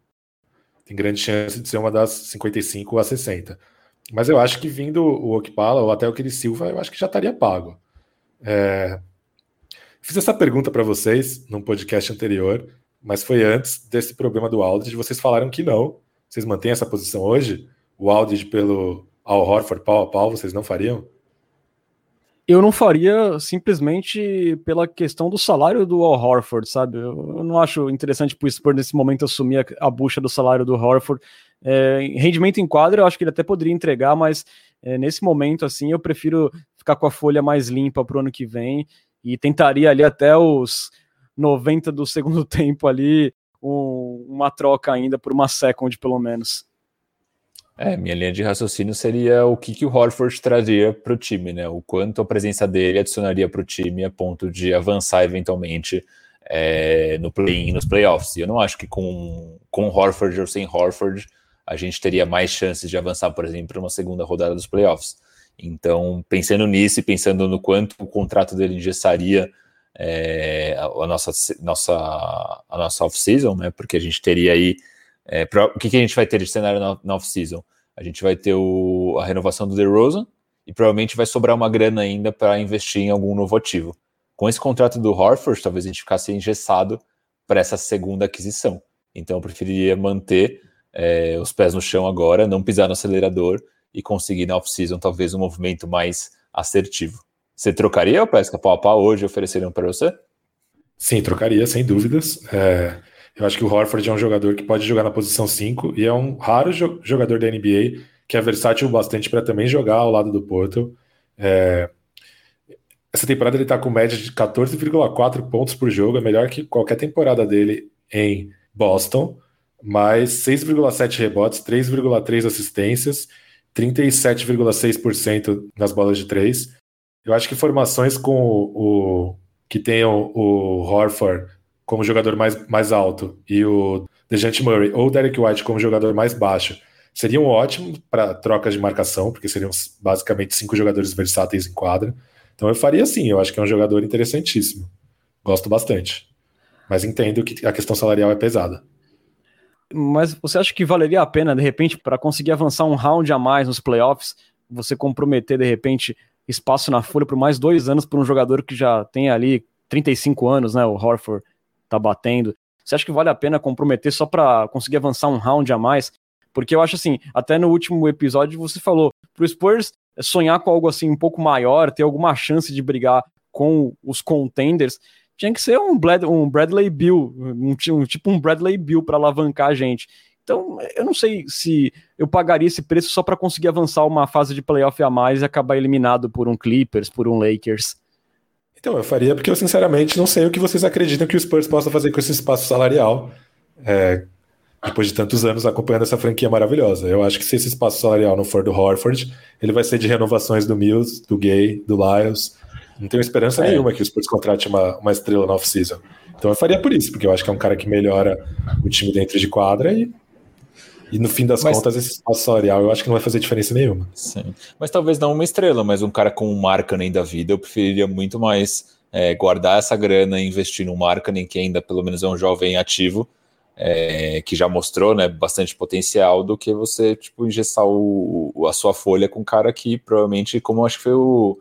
Tem grande chance de ser uma das 55 a 60. Mas eu acho que vindo o Okpala ou até o Kiri Silva, eu acho que já estaria pago. É... Fiz essa pergunta para vocês num podcast anterior, mas foi antes desse problema do Aldridge. Vocês falaram que não. Vocês mantêm essa posição hoje? O Aldridge pelo Al Horford pau a pau, vocês não fariam? eu não faria simplesmente pela questão do salário do Al Horford, sabe? Eu, não acho interessante pro Spurs nesse momento assumir a, a bucha do salário do Horford. É, rendimento em quadra, eu acho que ele até poderia entregar, mas é, nesse momento, assim, eu prefiro ficar com a folha mais limpa pro ano que vem e tentaria ali até os 90 do segundo tempo ali um, uma troca ainda por uma second, pelo menos. É, minha linha de raciocínio seria o que, que o Horford traria para o time, né? O quanto a presença dele adicionaria para o time a ponto de avançar eventualmente é, no play nos playoffs. E eu não acho que com, com Horford ou sem Horford a gente teria mais chances de avançar, por exemplo, para uma segunda rodada dos playoffs. Então, pensando nisso e pensando no quanto o contrato dele engessaria é, a, nossa, nossa, a nossa off-season, né? Porque a gente teria aí é, pra, o que, que, a gente vai ter de cenário na, na off-season? A gente vai ter o, a renovação do DeRozan e provavelmente vai sobrar uma grana ainda para investir em algum novo ativo. Com esse contrato do Horford, talvez a gente ficasse engessado para essa segunda aquisição. Então eu preferiria manter é, os pés no chão agora, não pisar no acelerador e conseguir na off-season talvez um movimento mais assertivo. Você trocaria o Pesca pau a pau hoje ofereceriam para você? Sim, trocaria, sem dúvidas. É, eu acho que o Horford é um jogador que pode jogar na posição 5 e é um raro jogador da NBA que é versátil bastante para também jogar ao lado do Porto. É... Essa temporada ele está com média de 14,4 pontos por jogo, é melhor que qualquer temporada dele em Boston, mais 6,7 rebotes, 3,3 assistências, 37,6% nas bolas de três. Eu acho que formações com o, o que tenham o Horford como jogador mais, mais alto e o Dejante Murray ou Derek White como jogador mais baixo seriam ótimos para trocas de marcação, porque seriam basicamente cinco jogadores versáteis em quadra. Então eu faria assim, eu acho que é um jogador interessantíssimo. Gosto bastante. Mas entendo que a questão salarial é pesada. Mas você acha que valeria a pena, de repente, para conseguir avançar um round a mais nos playoffs, você comprometer, de repente, espaço na folha por mais dois anos para um jogador que já tem ali 35 anos, né? O Horford tá batendo. Você acha que vale a pena comprometer só para conseguir avançar um round a mais? Porque eu acho assim, até no último episódio você falou, pro Spurs sonhar com algo assim um pouco maior, ter alguma chance de brigar com os contenders, tinha que ser um, um Bradley Bill, um, um, tipo um Bradley Bill para alavancar a gente. Então, eu não sei se eu pagaria esse preço só para conseguir avançar uma fase de playoff a mais e acabar eliminado por um Clippers, por um Lakers. Então, eu faria porque eu sinceramente não sei o que vocês acreditam que o Spurs possa fazer com esse espaço salarial. É, depois de tantos anos acompanhando essa franquia maravilhosa. Eu acho que se esse espaço salarial não for do Horford, ele vai ser de renovações do Mills, do Gay, do Lyles. Não tenho esperança é. nenhuma que o Spurs contrate uma, uma estrela na off-season. Então eu faria por isso, porque eu acho que é um cara que melhora o time dentro de quadra e e no fim das mas, contas, esse espaço salarial eu acho que não vai fazer diferença nenhuma. Sim. Mas talvez não uma estrela, mas um cara com um Markkanen da vida, eu preferiria muito mais é, guardar essa grana e investir no Markkanen, que ainda pelo menos é um jovem ativo, é, que já mostrou né, bastante potencial, do que você tipo, engessar o, a sua folha com um cara que provavelmente, como acho que foi o,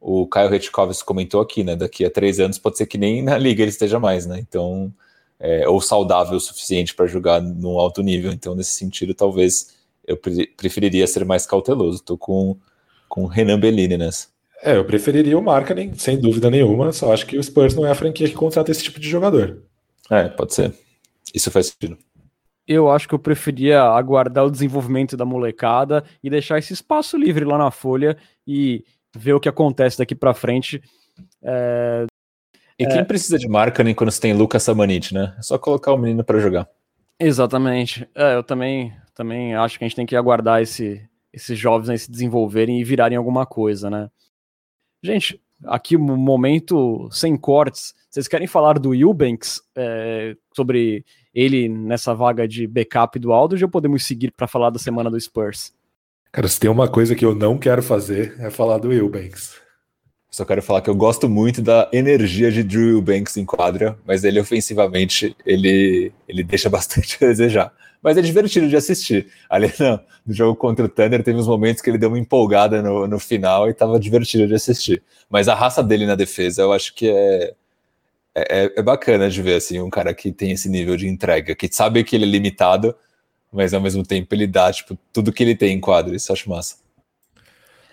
o Caio Retkovski comentou aqui, né? Daqui a três anos pode ser que nem na liga ele esteja mais, né? Então é, ou saudável o suficiente para jogar num alto nível. Então, nesse sentido, talvez eu pre preferiria ser mais cauteloso. Estou com, com Renan Bellini nessa. É, eu preferiria o Markkanen, sem dúvida nenhuma. Só acho que o Spurs não é a franquia que contrata esse tipo de jogador. É, pode ser. Isso faz sentido. Eu acho que eu preferia aguardar o desenvolvimento da molecada e deixar esse espaço livre lá na folha e ver o que acontece daqui para frente. É... E quem é... precisa de Markkanen quando você tem Lucas Samanit, né? É só colocar o menino para jogar. Exatamente. É, eu também, também acho que a gente tem que aguardar esse, esses jovens aí se desenvolverem e virarem alguma coisa, né? Gente, aqui um momento sem cortes. Vocês querem falar do Eubanks, é, sobre ele nessa vaga de backup do Aldridge, ou podemos seguir para falar da semana do Spurs? Cara, se tem uma coisa que eu não quero fazer é falar do Eubanks. Só quero falar que eu gosto muito da energia de Drew Eubanks em quadra, mas ele ofensivamente ele, ele deixa bastante a desejar mas é divertido de assistir. Ali no, no, jogo contra o Thunder, teve uns momentos que ele deu uma empolgada no, no final e estava divertido de assistir. Mas a raça dele na defesa, eu acho que é, é, é, bacana de ver, assim, um cara que tem esse nível de entrega, que sabe que ele é limitado, mas ao mesmo tempo ele dá, tipo, tudo que ele tem em quadro, isso eu acho massa.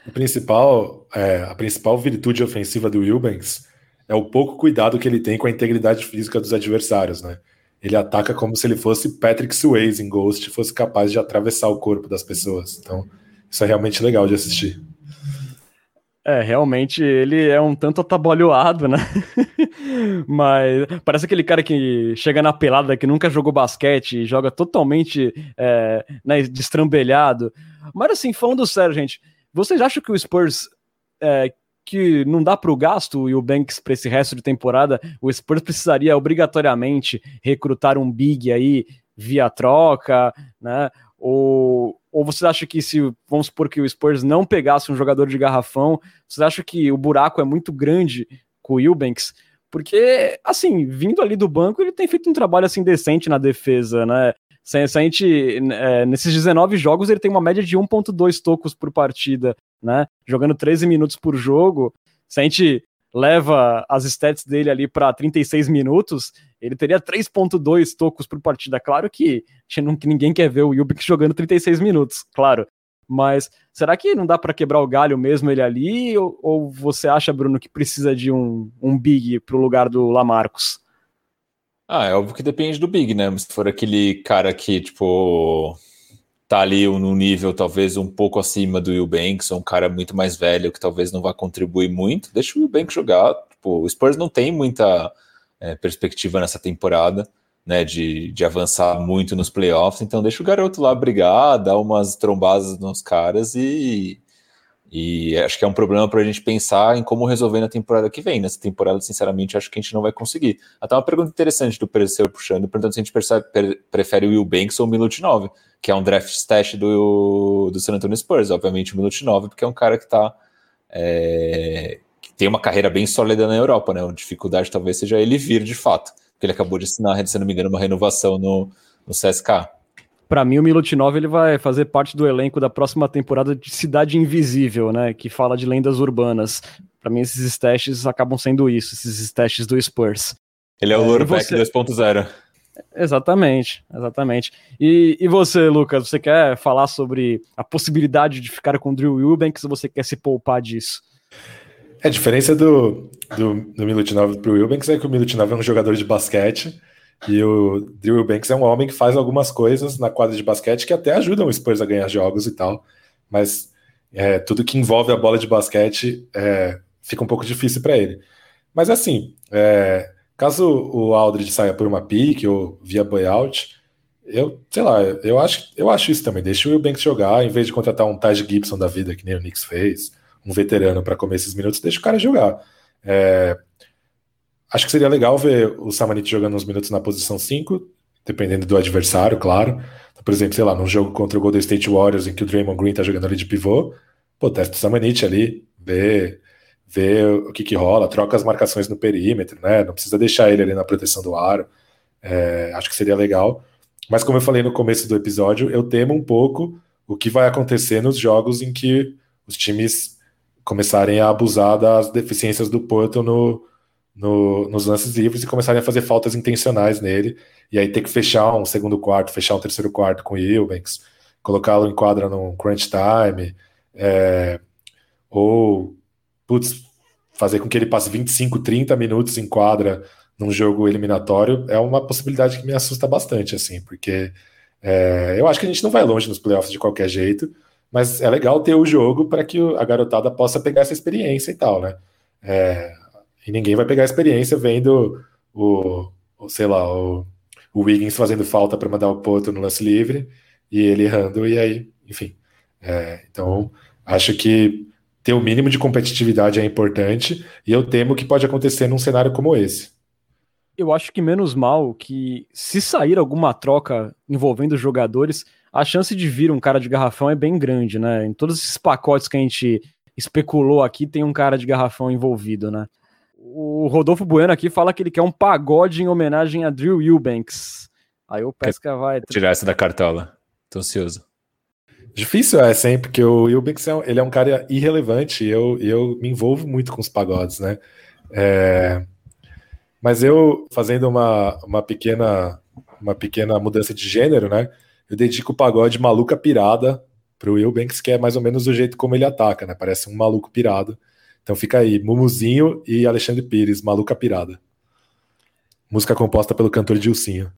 O principal, é, a principal virtude ofensiva do Wilbanks é o pouco cuidado que ele tem com a integridade física dos adversários, né? Ele ataca como se ele fosse Patrick Swayze em Ghost, fosse capaz de atravessar o corpo das pessoas. Então, isso é realmente legal de assistir. É, realmente ele é um tanto atabalhoado, né? Mas parece aquele cara que chega na pelada, que nunca jogou basquete joga totalmente é, né, destrambelhado. Mas assim, falando sério, gente, vocês acham que o Spurs é, que não dá para o gasto e o Banks para esse resto de temporada, o Spurs precisaria obrigatoriamente recrutar um big aí via troca, né? Ou, ou você acha que se, vamos supor que o Spurs não pegasse um jogador de garrafão, você acha que o buraco é muito grande com o Eubanks? Porque, assim, vindo ali do banco, ele tem feito um trabalho, assim, decente na defesa, né? Se, a gente, é, nesses 19 jogos, ele tem uma média de 1.2 tocos por partida né? Jogando 13 minutos por jogo, se a gente leva as stats dele ali para 36 minutos, ele teria 3.2 tocos por partida. Claro que, que ninguém quer ver o Yubik jogando 36 minutos, claro. Mas será que não dá para quebrar o galho mesmo ele ali? Ou, ou, você acha, Bruno, que precisa de um, um big pro lugar do Lamarcos? Ah, é óbvio que depende do big, né? Se for aquele cara que, tipo, tá ali num nível talvez um pouco acima do Will Banks, ou um cara muito mais velho que talvez não vá contribuir muito, deixa o Will Banks jogar. Tipo, o Spurs não tem muita é, perspectiva nessa temporada, né, de, de avançar muito nos playoffs, então deixa o garoto lá brigar, dar umas trombadas nos caras e, e acho que é um problema para a gente pensar em como resolver na temporada que vem. Nessa temporada, sinceramente, acho que a gente não vai conseguir. Até uma pergunta interessante do Perseu puxando, perguntando se a gente percebe, prefere o Will Banks ou o Minute 9 que é um draft stash do, do San Antonio Spurs, obviamente o minuto 9, porque é um cara que tá é, que tem uma carreira bem sólida na Europa, né? A dificuldade talvez seja ele vir de fato, porque ele acabou de assinar, se não me engano, uma renovação no, no CSK. Para mim, o Milutinov ele vai fazer parte do elenco da próxima temporada de Cidade Invisível, né? Que fala de lendas urbanas. Para mim, esses stashes acabam sendo isso, esses stashes do Spurs. Ele é o é, Lurbeck você... 2.0. Exatamente, exatamente. E, e você, Lucas, você quer falar sobre a possibilidade de ficar com o Drew Eubanks ou você quer se poupar disso? É, a diferença do, do, do Milutinov para o Eubanks é que o Milutinov é um jogador de basquete e o Drew Eubanks é um homem que faz algumas coisas na quadra de basquete que até ajudam o Spurs a ganhar jogos e tal, mas é, tudo que envolve a bola de basquete é, fica um pouco difícil para ele. Mas assim, é, Caso o Aldridge saia por uma pique ou via buyout, eu, sei lá, eu acho, eu acho isso também. Deixa o Will Banks jogar, em vez de contratar um Taj Gibson da vida, que nem o Knicks fez, um veterano para comer esses minutos, deixa o cara jogar. É, acho que seria legal ver o Samanit jogando uns minutos na posição 5, dependendo do adversário, claro. Então, por exemplo, sei lá, num jogo contra o Golden State Warriors, em que o Draymond Green tá jogando ali de pivô, pô, testa o Samanit ali, vê ver o que, que rola, troca as marcações no perímetro, né? Não precisa deixar ele ali na proteção do aro. É, acho que seria legal. Mas como eu falei no começo do episódio, eu temo um pouco o que vai acontecer nos jogos em que os times começarem a abusar das deficiências do Porto no, no, nos lances livres e começarem a fazer faltas intencionais nele, e aí ter que fechar um segundo quarto, fechar um terceiro quarto com o Eubanks, colocá-lo em quadra num crunch time, é, ou putz, fazer com que ele passe 25, 30 minutos em quadra num jogo eliminatório é uma possibilidade que me assusta bastante, assim, porque é, eu acho que a gente não vai longe nos playoffs de qualquer jeito, mas é legal ter o jogo para que a garotada possa pegar essa experiência e tal, né? É, e ninguém vai pegar a experiência vendo o, o sei lá, o, o Wiggins fazendo falta para mandar o Poto no lance livre e ele errando, e aí, enfim. É, então, acho que ter o mínimo de competitividade é importante, e eu temo que pode acontecer num cenário como esse. Eu acho que menos mal que, se sair alguma troca envolvendo jogadores, a chance de vir um cara de garrafão é bem grande, né? Em todos esses pacotes que a gente especulou aqui, tem um cara de garrafão envolvido, né? O Rodolfo Bueno aqui fala que ele quer um pagode em homenagem a Drew Eubanks. Aí o Pesca vai. Tirar essa da cartola. Tô ansioso. Difícil é sempre, porque o Eubanks é, ele é um cara irrelevante e eu, eu me envolvo muito com os pagodes, né? É... Mas eu, fazendo uma, uma, pequena, uma pequena mudança de gênero, né? Eu dedico o pagode maluca pirada pro Eubanks, que é mais ou menos o jeito como ele ataca, né? Parece um maluco pirado. Então fica aí, Mumuzinho e Alexandre Pires, Maluca Pirada. Música composta pelo cantor Dilcinho.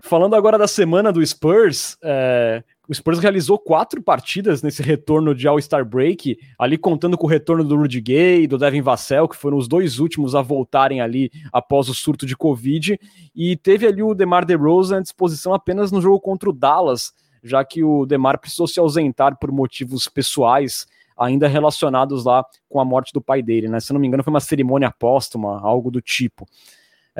Falando agora da semana do Spurs, é, o Spurs realizou quatro partidas nesse retorno de All-Star Break, ali contando com o retorno do Rudy Gay, do Devin Vassell, que foram os dois últimos a voltarem ali após o surto de Covid, e teve ali o DeMar DeRozan à disposição apenas no jogo contra o Dallas, já que o DeMar precisou se ausentar por motivos pessoais, ainda relacionados lá com a morte do pai dele, né? Se não me engano, foi uma cerimônia póstuma, algo do tipo.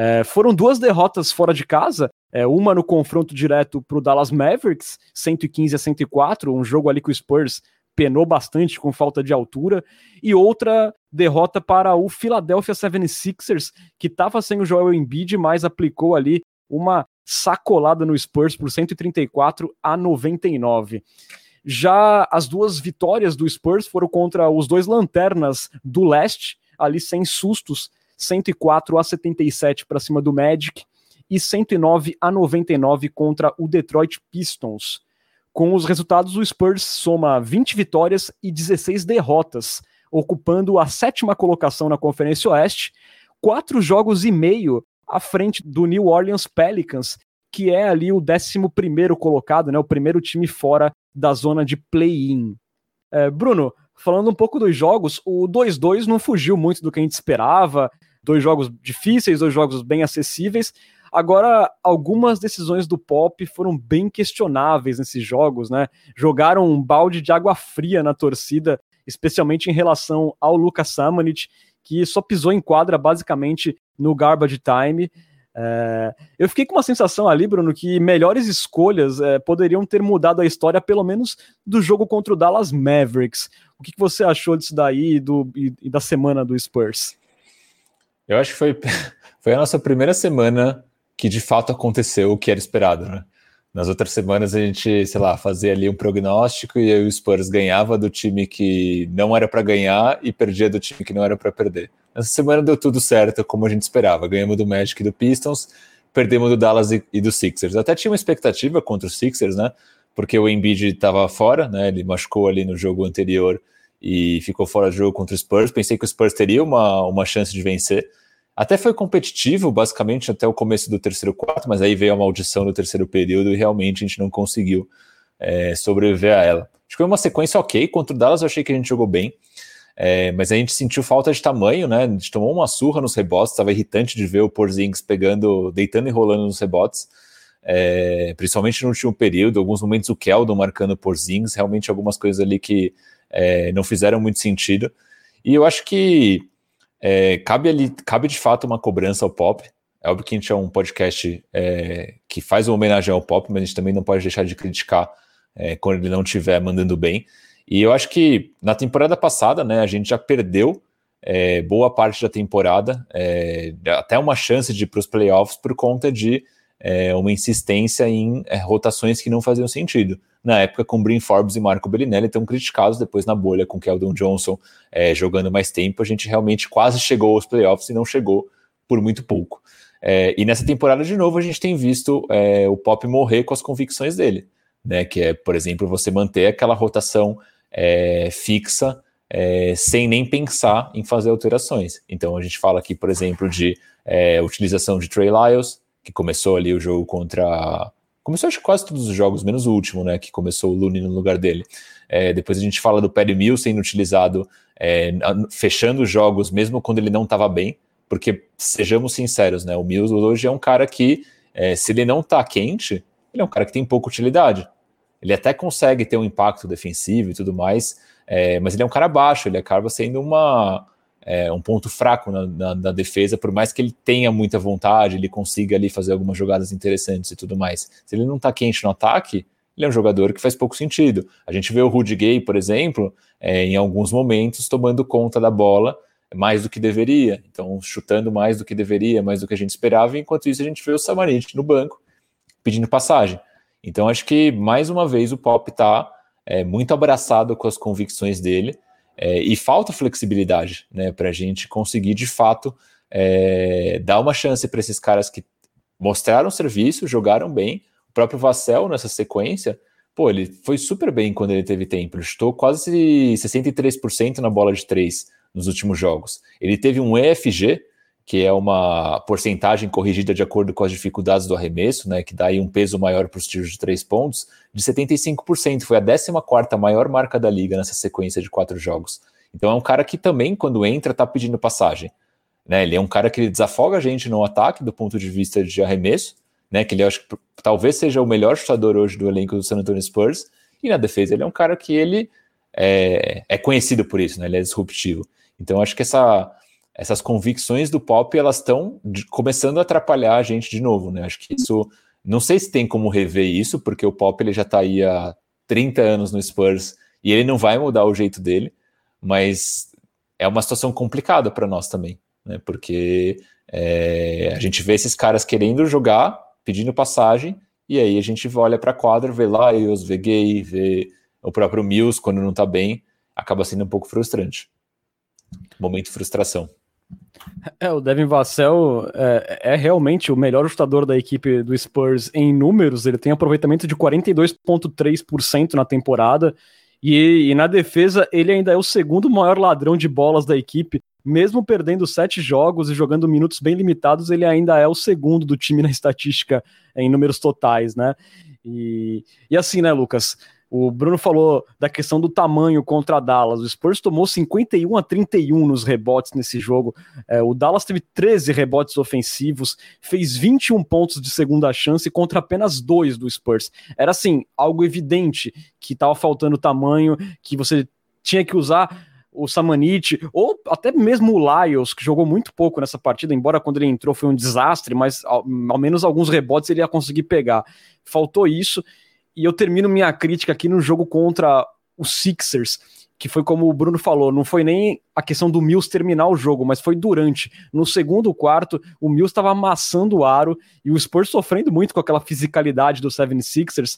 É, foram duas derrotas fora de casa, é, uma no confronto direto para o Dallas Mavericks, 115 a 104, um jogo ali que o Spurs penou bastante com falta de altura, e outra derrota para o Philadelphia 76ers, que estava sem o Joel Embiid, mas aplicou ali uma sacolada no Spurs por 134 a 99. Já as duas vitórias do Spurs foram contra os dois lanternas do leste, ali sem sustos, 104 a 77 para cima do Magic e 109 a 99 contra o Detroit Pistons. Com os resultados, o Spurs soma 20 vitórias e 16 derrotas, ocupando a sétima colocação na Conferência Oeste, quatro jogos e meio à frente do New Orleans Pelicans, que é ali o 11 colocado, né, o primeiro time fora da zona de play-in. É, Bruno, falando um pouco dos jogos, o 2-2 não fugiu muito do que a gente esperava dois jogos difíceis, dois jogos bem acessíveis. Agora, algumas decisões do Pop foram bem questionáveis nesses jogos, né? Jogaram um balde de água fria na torcida, especialmente em relação ao Lucas Samanit, que só pisou em quadra basicamente no garbage time. É, eu fiquei com uma sensação ali, Bruno, que melhores escolhas é, poderiam ter mudado a história, pelo menos do jogo contra o Dallas Mavericks. O que, que você achou disso daí do, e, e da semana do Spurs? Eu acho que foi, foi a nossa primeira semana que de fato aconteceu o que era esperado, né? Nas outras semanas a gente, sei lá, fazia ali um prognóstico e aí o Spurs ganhava do time que não era para ganhar e perdia do time que não era para perder. Nessa semana deu tudo certo, como a gente esperava. Ganhamos do Magic e do Pistons, perdemos do Dallas e, e do Sixers. Até tinha uma expectativa contra os Sixers, né? Porque o Embiid estava fora, né? Ele machucou ali no jogo anterior e ficou fora do jogo contra o Spurs. Pensei que o Spurs teria uma, uma chance de vencer. Até foi competitivo, basicamente, até o começo do terceiro quarto, mas aí veio a maldição do terceiro período e realmente a gente não conseguiu é, sobreviver a ela. Acho que foi uma sequência ok. Contra o Dallas eu achei que a gente jogou bem. É, mas a gente sentiu falta de tamanho, né? A gente tomou uma surra nos rebotes, estava irritante de ver o Porzingis pegando, deitando e rolando nos rebotes, é, principalmente no último período, alguns momentos o Keldon marcando o Porzingis, realmente algumas coisas ali que é, não fizeram muito sentido. E eu acho que é, cabe ali, cabe de fato uma cobrança ao pop. É óbvio que a gente é um podcast é, que faz uma homenagem ao pop, mas a gente também não pode deixar de criticar é, quando ele não estiver mandando bem. E eu acho que na temporada passada, né, a gente já perdeu é, boa parte da temporada, é, até uma chance de ir para os playoffs por conta de é, uma insistência em é, rotações que não faziam sentido. Na época, com Brin Forbes e Marco Bellinelli tão criticados, depois na bolha com Keldon Johnson é, jogando mais tempo, a gente realmente quase chegou aos playoffs e não chegou por muito pouco. É, e nessa temporada, de novo, a gente tem visto é, o Pop morrer com as convicções dele, né? Que é, por exemplo, você manter aquela rotação é, fixa é, sem nem pensar em fazer alterações. Então a gente fala aqui, por exemplo, de é, utilização de Trey Lyles, que começou ali o jogo contra. Começou acho quase todos os jogos, menos o último, né? Que começou o Looney no lugar dele. É, depois a gente fala do Perry Mills sendo utilizado, é, fechando os jogos, mesmo quando ele não estava bem, porque sejamos sinceros, né? O Mills hoje é um cara que, é, se ele não está quente, ele é um cara que tem pouca utilidade. Ele até consegue ter um impacto defensivo e tudo mais, é, mas ele é um cara baixo, ele acaba sendo uma, é, um ponto fraco na, na, na, defesa, por mais que ele tenha muita vontade, ele consiga ali fazer algumas jogadas interessantes e tudo mais. Se ele não está quente no ataque, ele é um jogador que faz pouco sentido. A gente vê o Rudy Gay, por exemplo, é, em alguns momentos tomando conta da bola mais do que deveria, então chutando mais do que deveria, mais do que a gente esperava, enquanto isso a gente vê o Samarit no banco pedindo passagem. Então acho que mais uma vez o Pop está é, muito abraçado com as convicções dele, é, e falta flexibilidade né, para a gente conseguir de fato é, dar uma chance para esses caras que mostraram serviço, jogaram bem. O próprio Vassell nessa sequência, pô, ele foi super bem quando ele teve tempo. Ele chutou quase 63% na bola de três nos últimos jogos. Ele teve um EFG, que é uma porcentagem corrigida de acordo com as dificuldades do arremesso, né, que dá aí um peso maior para os tiros de três pontos, de 75%. Foi a 14 maior marca da liga nessa sequência de quatro jogos. Então é um cara que também, quando entra, está pedindo passagem. Né, ele é um cara que desafoga a gente no ataque do ponto de vista de arremesso, né, que ele acho que talvez seja o melhor chutador hoje do elenco do San Antonio Spurs, e na defesa ele é um cara que ele é, é conhecido por isso, né, ele é disruptivo. Então acho que essa essas convicções do pop elas estão começando a atrapalhar a gente de novo, né? Acho que isso não sei se tem como rever isso, porque o pop ele já está aí há 30 anos no Spurs e ele não vai mudar o jeito dele, mas é uma situação complicada para nós também, né? Porque é, a gente vê esses caras querendo jogar, pedindo passagem, e aí a gente olha para a quadra, vê Lyles, vê Gay, vê o próprio Mills quando não está bem, acaba sendo um pouco frustrante. Momento frustração. É, o Devin Vassell é, é, realmente o melhor chutador da equipe do Spurs em números. Ele tem aproveitamento de 42,3% na temporada. E, e, na defesa, ele ainda é o segundo maior ladrão de bolas da equipe. Mesmo perdendo sete jogos e jogando minutos bem limitados, ele ainda é o segundo do time na estatística em números totais, né? E, e assim, né, Lucas? O Bruno falou da questão do tamanho contra Dallas. O Spurs tomou 51 a 31 nos rebotes nesse jogo. É, o Dallas teve 13 rebotes ofensivos, fez 21 pontos de segunda chance contra apenas dois do Spurs. Era assim, algo evidente que estava faltando tamanho, que você tinha que usar o Samanit, ou até mesmo o Lyles, que jogou muito pouco nessa partida, embora quando ele entrou foi um desastre, mas ao, ao menos alguns rebotes ele ia conseguir pegar. Faltou isso e eu termino minha crítica aqui no jogo contra os Sixers, que foi como o Bruno falou, não foi nem a questão do Mills terminar o jogo, mas foi durante. No segundo quarto, o Mills estava amassando o aro e o Spurs sofrendo muito com aquela fisicalidade do 76ers,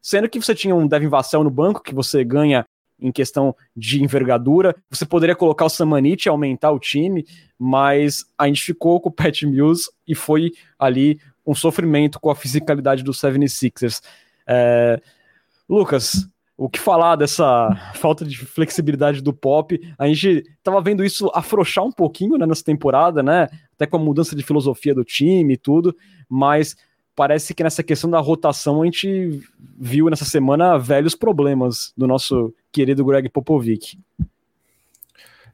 sendo que você tinha um Devin Vassell no banco, que você ganha em questão de envergadura. Você poderia colocar o Samanit e aumentar o time, mas a gente ficou com o Pat Mills e foi ali um sofrimento com a fisicalidade do 76ers. É, Lucas, o que falar dessa falta de flexibilidade do pop? A gente estava vendo isso afrouxar um pouquinho né, nessa temporada, né? Até com a mudança de filosofia do time e tudo, mas parece que nessa questão da rotação a gente viu nessa semana velhos problemas do nosso querido Greg Popovic.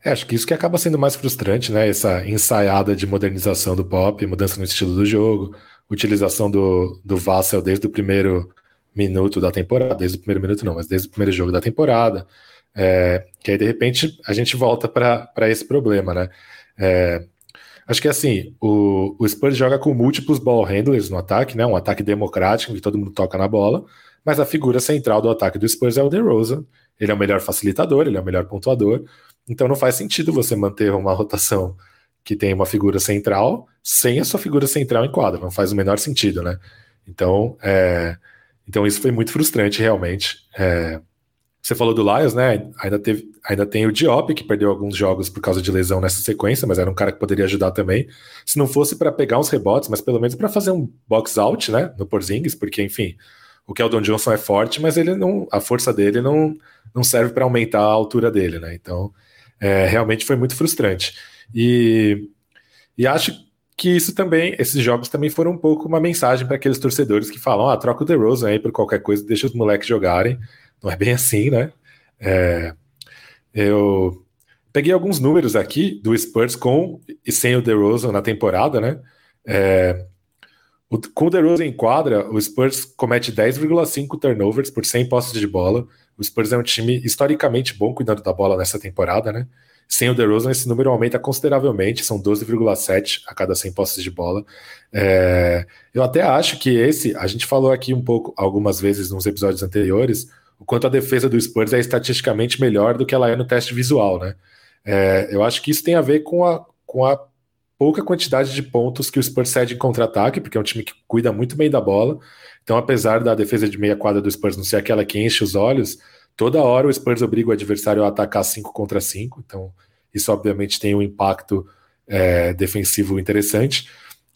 É, acho que isso que acaba sendo mais frustrante, né? Essa ensaiada de modernização do pop, mudança no estilo do jogo, utilização do, do Vassell desde o primeiro minuto da temporada, desde o primeiro minuto não, mas desde o primeiro jogo da temporada, é, que aí de repente a gente volta para esse problema, né? É, acho que assim, o, o Spurs joga com múltiplos ball handlers no ataque, né? Um ataque democrático, que todo mundo toca na bola, mas a figura central do ataque do Spurs é o DeRozan. Ele é o melhor facilitador, ele é o melhor pontuador, então não faz sentido você manter uma rotação que tem uma figura central sem a sua figura central em quadra. Não faz o menor sentido, né? Então, é, então isso foi muito frustrante, realmente. É, você falou do Lions, né? Ainda, teve, ainda tem o Diop, que perdeu alguns jogos por causa de lesão nessa sequência, mas era um cara que poderia ajudar também. Se não fosse para pegar uns rebotes, mas pelo menos para fazer um box out, né? No Porzingis, porque, enfim, o Keldon Johnson é forte, mas ele não, a força dele não, não serve para aumentar a altura dele, né? Então, é, realmente foi muito frustrante. E, e acho que isso também, esses jogos também foram um pouco uma mensagem para aqueles torcedores que falam: ah, troca o DeRozan aí por qualquer coisa, deixa os moleques jogarem. Não é bem assim, né? É, eu peguei alguns números aqui do Spurs com e sem o DeRozan na temporada, né? É, o, com o DeRozan em quadra, o Spurs comete 10,5 turnovers por 100 posses de bola. O Spurs é um time historicamente bom cuidando da bola nessa temporada, né? Sem o DeRozan, esse número aumenta consideravelmente, são 12,7 a cada 100 posses de bola. É, eu até acho que esse, a gente falou aqui um pouco, algumas vezes nos episódios anteriores, o quanto a defesa do Spurs é estatisticamente melhor do que ela é no teste visual, né? É, eu acho que isso tem a ver com a, com a pouca quantidade de pontos que o Spurs cede em contra-ataque, porque é um time que cuida muito bem da bola. Então, apesar da defesa de meia quadra do Spurs não ser aquela que enche os olhos, toda hora o Spurs obriga o adversário a atacar 5 contra 5. Então, isso obviamente tem um impacto é, defensivo interessante.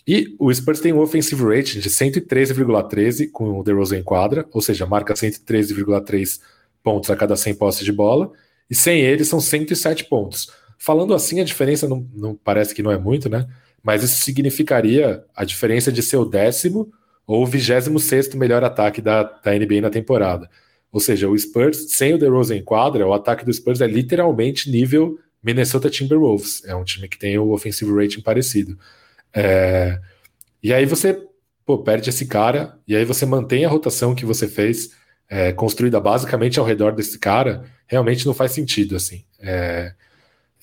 E o Spurs tem um offensive rating de 113,13 com o DeRozan em quadra, ou seja, marca 113,3 pontos a cada 100 posses de bola, e sem ele são 107 pontos. Falando assim, a diferença não, não parece que não é muito, né? Mas isso significaria a diferença de ser o décimo ou o 26 melhor ataque da, da NBA na temporada. Ou seja, o Spurs, sem o DeRozan em quadra, o ataque do Spurs é literalmente nível Minnesota Timberwolves. É um time que tem o offensive rating parecido. É, e aí você pô, perde esse cara, e aí você mantém a rotação que você fez, é, construída basicamente ao redor desse cara, realmente não faz sentido, assim. É,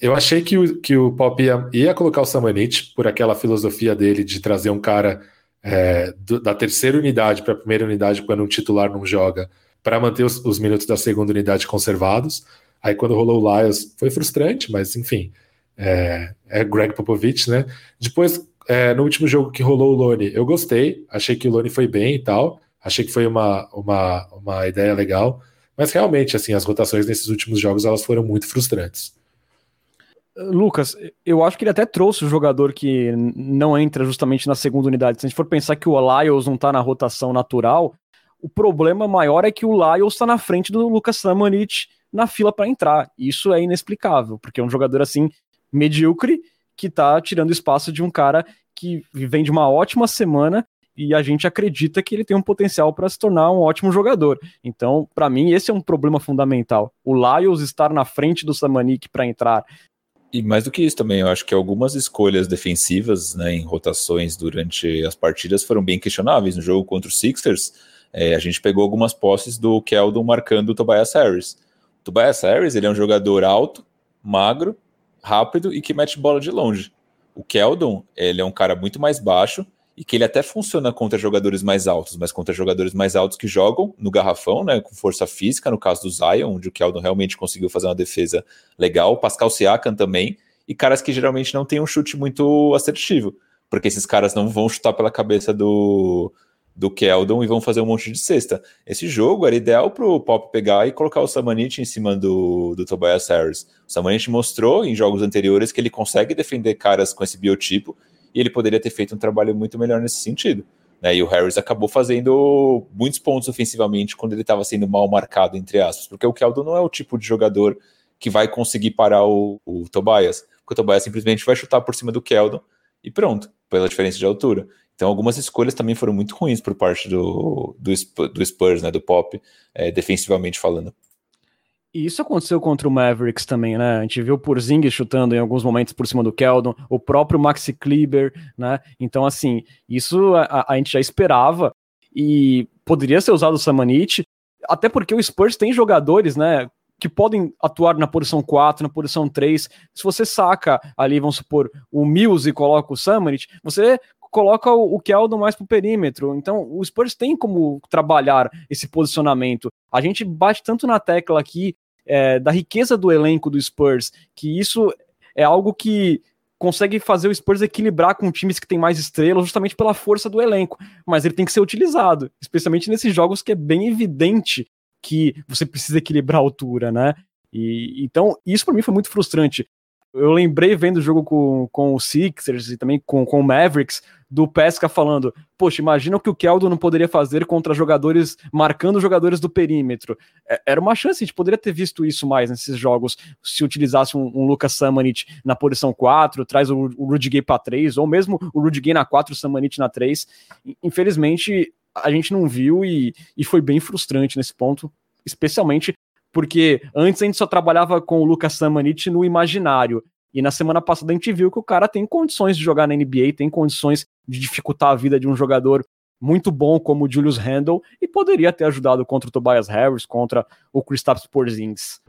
eu achei que o, que o Pop ia, ia colocar o Samanit por aquela filosofia dele de trazer um cara é, do, da terceira unidade para a primeira unidade quando um titular não joga, para manter os, os, minutos da segunda unidade conservados. Aí quando rolou o Lyles foi frustrante, mas enfim, é, é Greg Popovich, né? Depois é, no último jogo que rolou o Lone, eu gostei, achei que o Lone foi bem e tal, achei que foi uma, uma, uma ideia legal, mas realmente, assim, as rotações nesses últimos jogos elas foram muito frustrantes. Lucas, eu acho que ele até trouxe o jogador que não entra justamente na segunda unidade. Se a gente for pensar que o Lyles não tá na rotação natural, o problema maior é que o Lyles está na frente do Lucas Samanit na fila para entrar. Isso é inexplicável, porque é um jogador assim medíocre que tá tirando espaço de um cara que vem de uma ótima semana e a gente acredita que ele tem um potencial para se tornar um ótimo jogador. Então, para mim, esse é um problema fundamental. O Lyles estar na frente do Samanik para entrar. E mais do que isso também, eu acho que algumas escolhas defensivas né, em rotações durante as partidas foram bem questionáveis. No jogo contra o Sixers, é, a gente pegou algumas posses do Keldon marcando o Tobias Harris. O Tobias Harris ele é um jogador alto, magro, rápido e que mete bola de longe. O Keldon, ele é um cara muito mais baixo e que ele até funciona contra jogadores mais altos, mas contra jogadores mais altos que jogam no garrafão, né, com força física, no caso do Zion, onde o Keldon realmente conseguiu fazer uma defesa legal, Pascal Siakam também, e caras que geralmente não têm um chute muito assertivo, porque esses caras não vão chutar pela cabeça do, do Keldon e vão fazer um monte de cesta. Esse jogo era ideal para o Pop pegar e colocar o Samanit em cima do, do Tobias Harris. O Samanit mostrou em jogos anteriores que ele consegue defender caras com esse biotipo e ele poderia ter feito um trabalho muito melhor nesse sentido. Né? E o Harris acabou fazendo muitos pontos ofensivamente quando ele estava sendo mal marcado, entre aspas, porque o Keldon não é o tipo de jogador que vai conseguir parar o, o Tobias, porque o Tobias simplesmente vai chutar por cima do Keldon e pronto, pela diferença de altura. Então, algumas escolhas também foram muito ruins por parte do, do, do Spurs, né, do Pop, é, defensivamente falando. E isso aconteceu contra o Mavericks também, né? A gente viu o Porzingis chutando em alguns momentos por cima do Keldon, o próprio Maxi Kleber, né? Então, assim, isso a, a gente já esperava e poderia ser usado o Samanit, até porque o Spurs tem jogadores, né? que podem atuar na posição 4, na posição 3. Se você saca ali, vamos supor, o Mills e coloca o Samanit, você coloca o, o Keldon mais para o perímetro. Então, o Spurs tem como trabalhar esse posicionamento. A gente bate tanto na tecla aqui é, da riqueza do elenco do Spurs, que isso é algo que consegue fazer o Spurs equilibrar com times que tem mais estrelas, justamente pela força do elenco. Mas ele tem que ser utilizado, especialmente nesses jogos que é bem evidente que você precisa equilibrar a altura, né? E, então, isso para mim foi muito frustrante. Eu lembrei vendo o jogo com, com o Sixers e também com, com o Mavericks, do Pesca falando: Poxa, imagina o que o Keldon não poderia fazer contra jogadores, marcando jogadores do perímetro. É, era uma chance, a gente poderia ter visto isso mais nesses jogos, se utilizasse um, um Lucas Samanit na posição 4, traz o, o Rudy Gay para 3, ou mesmo o Rudy Gay na 4, o Samanit na 3. Infelizmente, a gente não viu e, e foi bem frustrante nesse ponto, especialmente porque antes a gente só trabalhava com o Lucas Samanit no imaginário. E na semana passada a gente viu que o cara tem condições de jogar na NBA, tem condições de dificultar a vida de um jogador muito bom como o Julius Randle e poderia ter ajudado contra o Tobias Harris, contra o Kristaps Porzingis.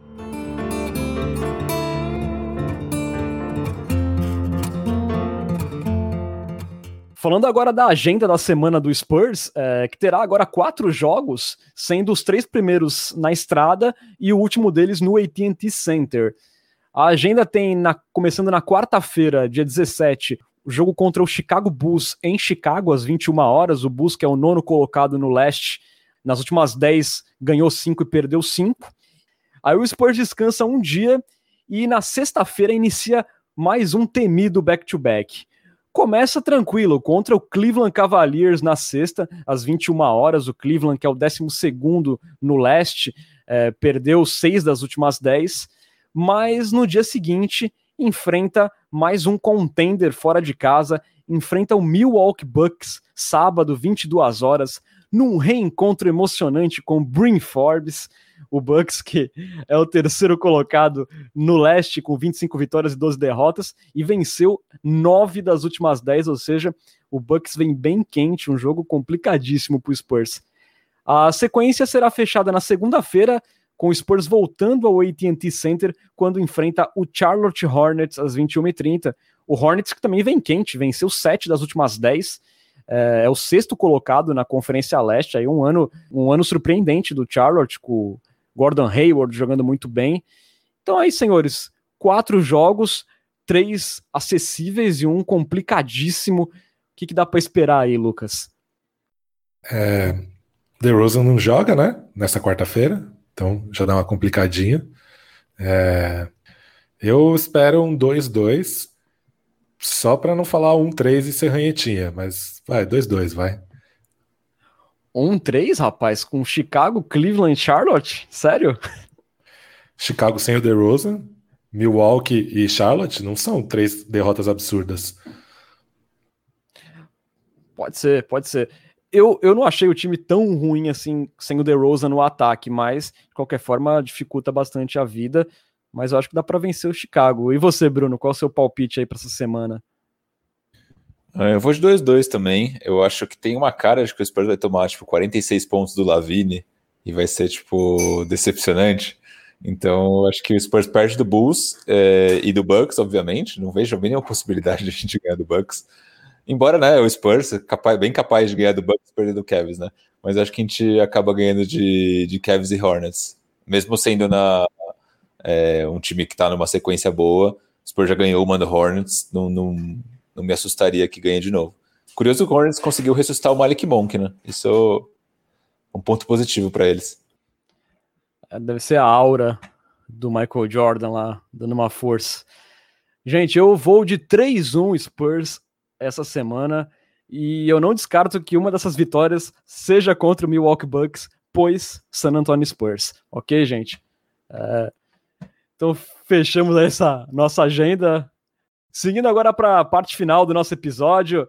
Falando agora da agenda da semana do Spurs, é, que terá agora quatro jogos, sendo os três primeiros na estrada e o último deles no AT&T Center. A agenda tem, na, começando na quarta-feira, dia 17, o jogo contra o Chicago Bulls em Chicago, às 21 horas. O Bulls, que é o nono colocado no leste, nas últimas 10 ganhou 5 e perdeu 5. Aí o Spurs descansa um dia e na sexta-feira inicia mais um temido back-to-back. -back começa tranquilo contra o Cleveland Cavaliers na sexta, às 21 horas. O Cleveland, que é o 12 no leste, é, perdeu seis das últimas dez, mas no dia seguinte enfrenta mais um contender fora de casa, enfrenta o Milwaukee Bucks, sábado, 22 horas, num reencontro emocionante com Brin Forbes o Bucks, que é o terceiro colocado no leste, com 25 vitórias e 12 derrotas, e venceu nove das últimas 10, ou seja, o Bucks vem bem quente, um jogo complicadíssimo para o Spurs. A sequência será fechada na segunda-feira, com o Spurs voltando ao AT&T Center quando enfrenta o Charlotte Hornets às 21h30. O Hornets que também vem quente, venceu sete das últimas 10, é, é, o sexto colocado na Conferência Leste, aí um ano, um ano surpreendente do Charlotte, com Gordon Hayward jogando muito bem. Então aí, senhores, quatro jogos, três acessíveis e um complicadíssimo. O que, que dá para esperar aí, Lucas? É, The Rosen não joga, né? Nessa quarta-feira, então já dá uma complicadinha. É, eu espero um 2-2, só para não falar um 3 e ser ranhetinha, mas vai, 2-2, vai. 1-3, rapaz, com Chicago, Cleveland e Charlotte? Sério? Chicago sem o DeRozan, Milwaukee e Charlotte não são três derrotas absurdas. Pode ser, pode ser. Eu, eu não achei o time tão ruim assim sem o DeRozan no ataque, mas de qualquer forma dificulta bastante a vida. Mas eu acho que dá para vencer o Chicago. E você, Bruno, qual é o seu palpite aí para essa semana? É, eu vou de 2-2 também. Eu acho que tem uma cara de que o Spurs vai tomar, tipo, 46 pontos do Lavine e vai ser, tipo, decepcionante. Então, eu acho que o Spurs perde do Bulls é, e do Bucks, obviamente. Não vejo nenhuma possibilidade de a gente ganhar do Bucks. Embora, né, o Spurs é capaz, bem capaz de ganhar do Bucks e perder do Cavs, né? Mas acho que a gente acaba ganhando de, de Cavs e Hornets. Mesmo sendo na, é, um time que está numa sequência boa, o Spurs já ganhou uma do Hornets, não, não me assustaria que ganhe de novo. Curioso que o Hornets conseguiu ressuscitar o Malik Monk, né? Isso é um ponto positivo para eles. É, deve ser a aura do Michael Jordan lá, dando uma força. Gente, eu vou de 3-1 Spurs essa semana e eu não descarto que uma dessas vitórias seja contra o Milwaukee Bucks, pois San Antonio Spurs. Ok, gente? É... Então fechamos essa nossa agenda Seguindo agora para a parte final do nosso episódio,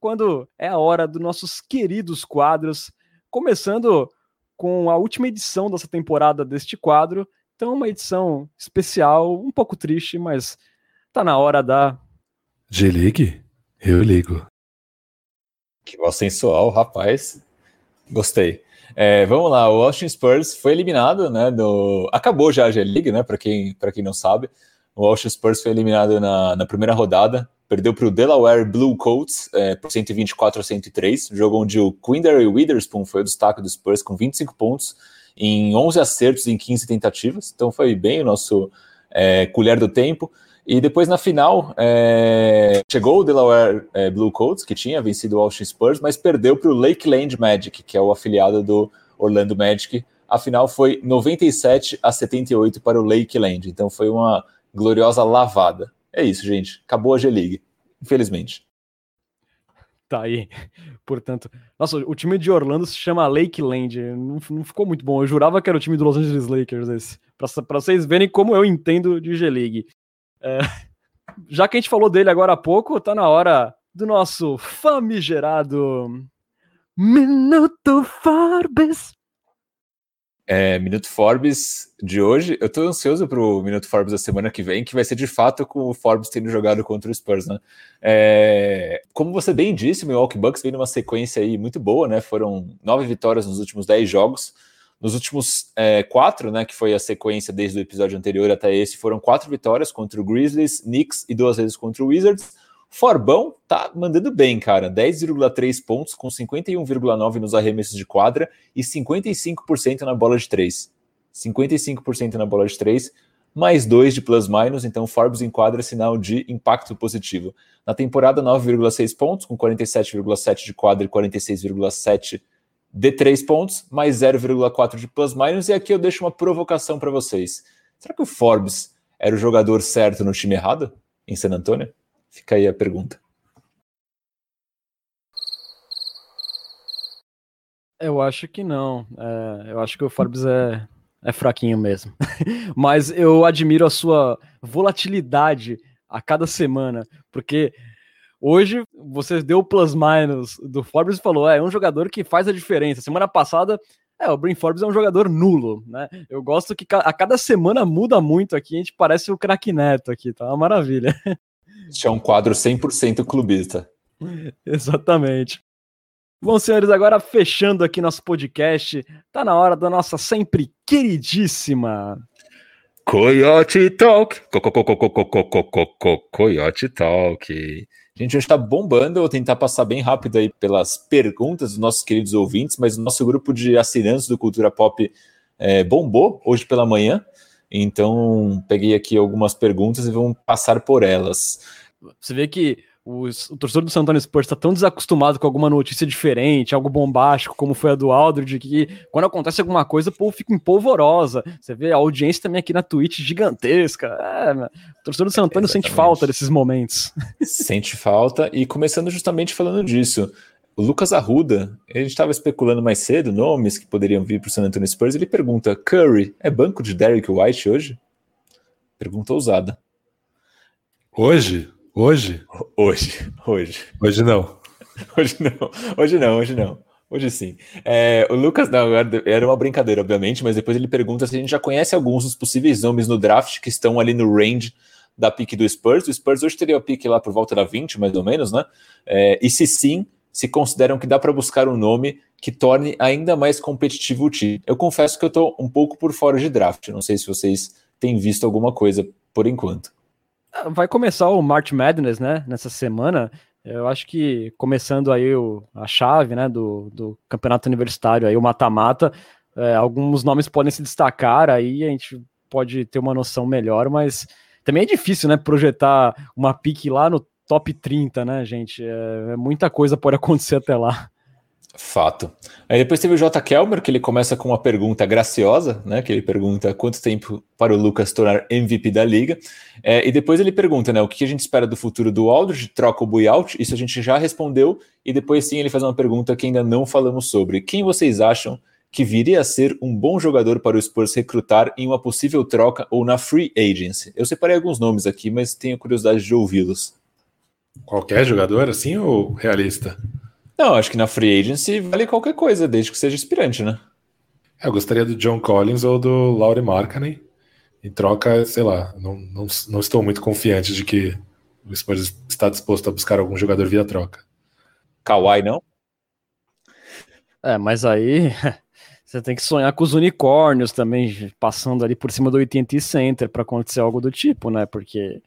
quando é a hora dos nossos queridos quadros, começando com a última edição dessa temporada deste quadro. Então, uma edição especial, um pouco triste, mas tá na hora da. G-League? Eu ligo. Que voz sensual, rapaz. Gostei. É, vamos lá, o Austin Spurs foi eliminado, né? Do... Acabou já a G-League, né? Para quem, quem não sabe. O Austin Spurs foi eliminado na, na primeira rodada, perdeu para o Delaware Blue Coats é, por 124 a 103, jogo onde o Quindary Witherspoon foi o destaque do Spurs com 25 pontos em 11 acertos em 15 tentativas, então foi bem o nosso é, colher do tempo. E depois na final, é, chegou o Delaware é, Blue Coats, que tinha vencido o Austin Spurs, mas perdeu para o Lakeland Magic, que é o afiliado do Orlando Magic. A final foi 97 a 78 para o Lakeland, então foi uma gloriosa lavada. É isso, gente. Acabou a G-League, infelizmente. Tá aí. Portanto, nossa, o time de Orlando se chama Lakeland. Não, não ficou muito bom. Eu jurava que era o time do Los Angeles Lakers esse. Para vocês verem como eu entendo de G-League. É, já que a gente falou dele agora há pouco, tá na hora do nosso famigerado Minuto Forbes. É, Minuto Forbes de hoje, eu tô ansioso pro Minuto Forbes da semana que vem, que vai ser de fato com o Forbes tendo jogado contra o Spurs, né? É, como você bem disse, o Milwaukee Bucks vem numa sequência aí muito boa, né? Foram nove vitórias nos últimos dez jogos. Nos últimos é, quatro, né, que foi a sequência desde o episódio anterior até esse, foram quatro vitórias contra o Grizzlies, Knicks e duas vezes contra o Wizards. Forbão tá mandando bem, cara. 10,3 pontos com 51,9 nos arremessos de quadra e 55% na bola de 3. 55% na bola de 3, mais 2 de plus-minus, então Forbes enquadra sinal de impacto positivo. Na temporada, 9,6 pontos, com 47,7 de quadra e 46,7 de 3 pontos, mais 0,4 de plus-minus. E aqui eu deixo uma provocação para vocês. Será que o Forbes era o jogador certo no time errado em San Antônio? Fica aí a pergunta. Eu acho que não. É, eu acho que o Forbes é, é fraquinho mesmo. Mas eu admiro a sua volatilidade a cada semana, porque hoje você deu o plus-minus do Forbes e falou: é, é um jogador que faz a diferença. Semana passada é, o Brin Forbes é um jogador nulo, né? Eu gosto que a cada semana muda muito aqui, a gente parece o craque Neto aqui, tá uma maravilha. Este é um quadro 100% clubista. Exatamente. Bom, senhores, agora fechando aqui nosso podcast, tá na hora da nossa sempre queridíssima Coyote Talk. Coyote Talk. Gente, hoje está bombando. Eu vou tentar passar bem rápido aí pelas perguntas dos nossos queridos ouvintes, mas o nosso grupo de assinantes do Cultura Pop é, bombou hoje pela manhã. Então, peguei aqui algumas perguntas e vamos passar por elas. Você vê que os, o torcedor do San Antonio Spurs está tão desacostumado com alguma notícia diferente, algo bombástico, como foi a do Aldridge, que quando acontece alguma coisa, o povo fica empolvorosa. Você vê a audiência também aqui na Twitch gigantesca. É, o torcedor do San Antonio é, sente falta desses momentos. Sente falta, e começando justamente falando disso. O Lucas Arruda, a gente estava especulando mais cedo nomes que poderiam vir para o San Antonio Spurs. Ele pergunta: Curry é banco de Derrick White hoje? Pergunta ousada. Hoje? Hoje? Hoje, hoje. Hoje não. Hoje não, hoje não, hoje não. Hoje sim. É, o Lucas, não, era uma brincadeira, obviamente, mas depois ele pergunta se a gente já conhece alguns dos possíveis nomes no draft que estão ali no range da pique do Spurs. O Spurs hoje teria a pique lá por volta da 20, mais ou menos, né? É, e se sim, se consideram que dá para buscar um nome que torne ainda mais competitivo o time. Eu confesso que eu estou um pouco por fora de draft. Não sei se vocês têm visto alguma coisa por enquanto. Vai começar o March Madness, né? Nessa semana. Eu acho que começando aí o, a chave, né? Do, do campeonato universitário, aí o mata-mata. É, alguns nomes podem se destacar, aí a gente pode ter uma noção melhor, mas também é difícil, né? Projetar uma pique lá no top 30, né, gente? É, é muita coisa pode acontecer até lá. Fato. Aí depois teve o J. Kelmer, que ele começa com uma pergunta graciosa, né? Que ele pergunta quanto tempo para o Lucas tornar MVP da liga. É, e depois ele pergunta, né? O que a gente espera do futuro do Aldridge? Troca o buyout? Isso a gente já respondeu. E depois sim ele faz uma pergunta que ainda não falamos sobre. Quem vocês acham que viria a ser um bom jogador para o Spurs recrutar em uma possível troca ou na free agency? Eu separei alguns nomes aqui, mas tenho curiosidade de ouvi-los. Qualquer jogador assim ou realista? Não, acho que na free agency vale qualquer coisa, desde que seja inspirante, né? É, eu gostaria do John Collins ou do Laurie Markkanen. Em troca, sei lá, não, não, não estou muito confiante de que o Spurs está disposto a buscar algum jogador via troca. Kawhi, não? É, mas aí você tem que sonhar com os unicórnios também, passando ali por cima do AT&T Center para acontecer algo do tipo, né? Porque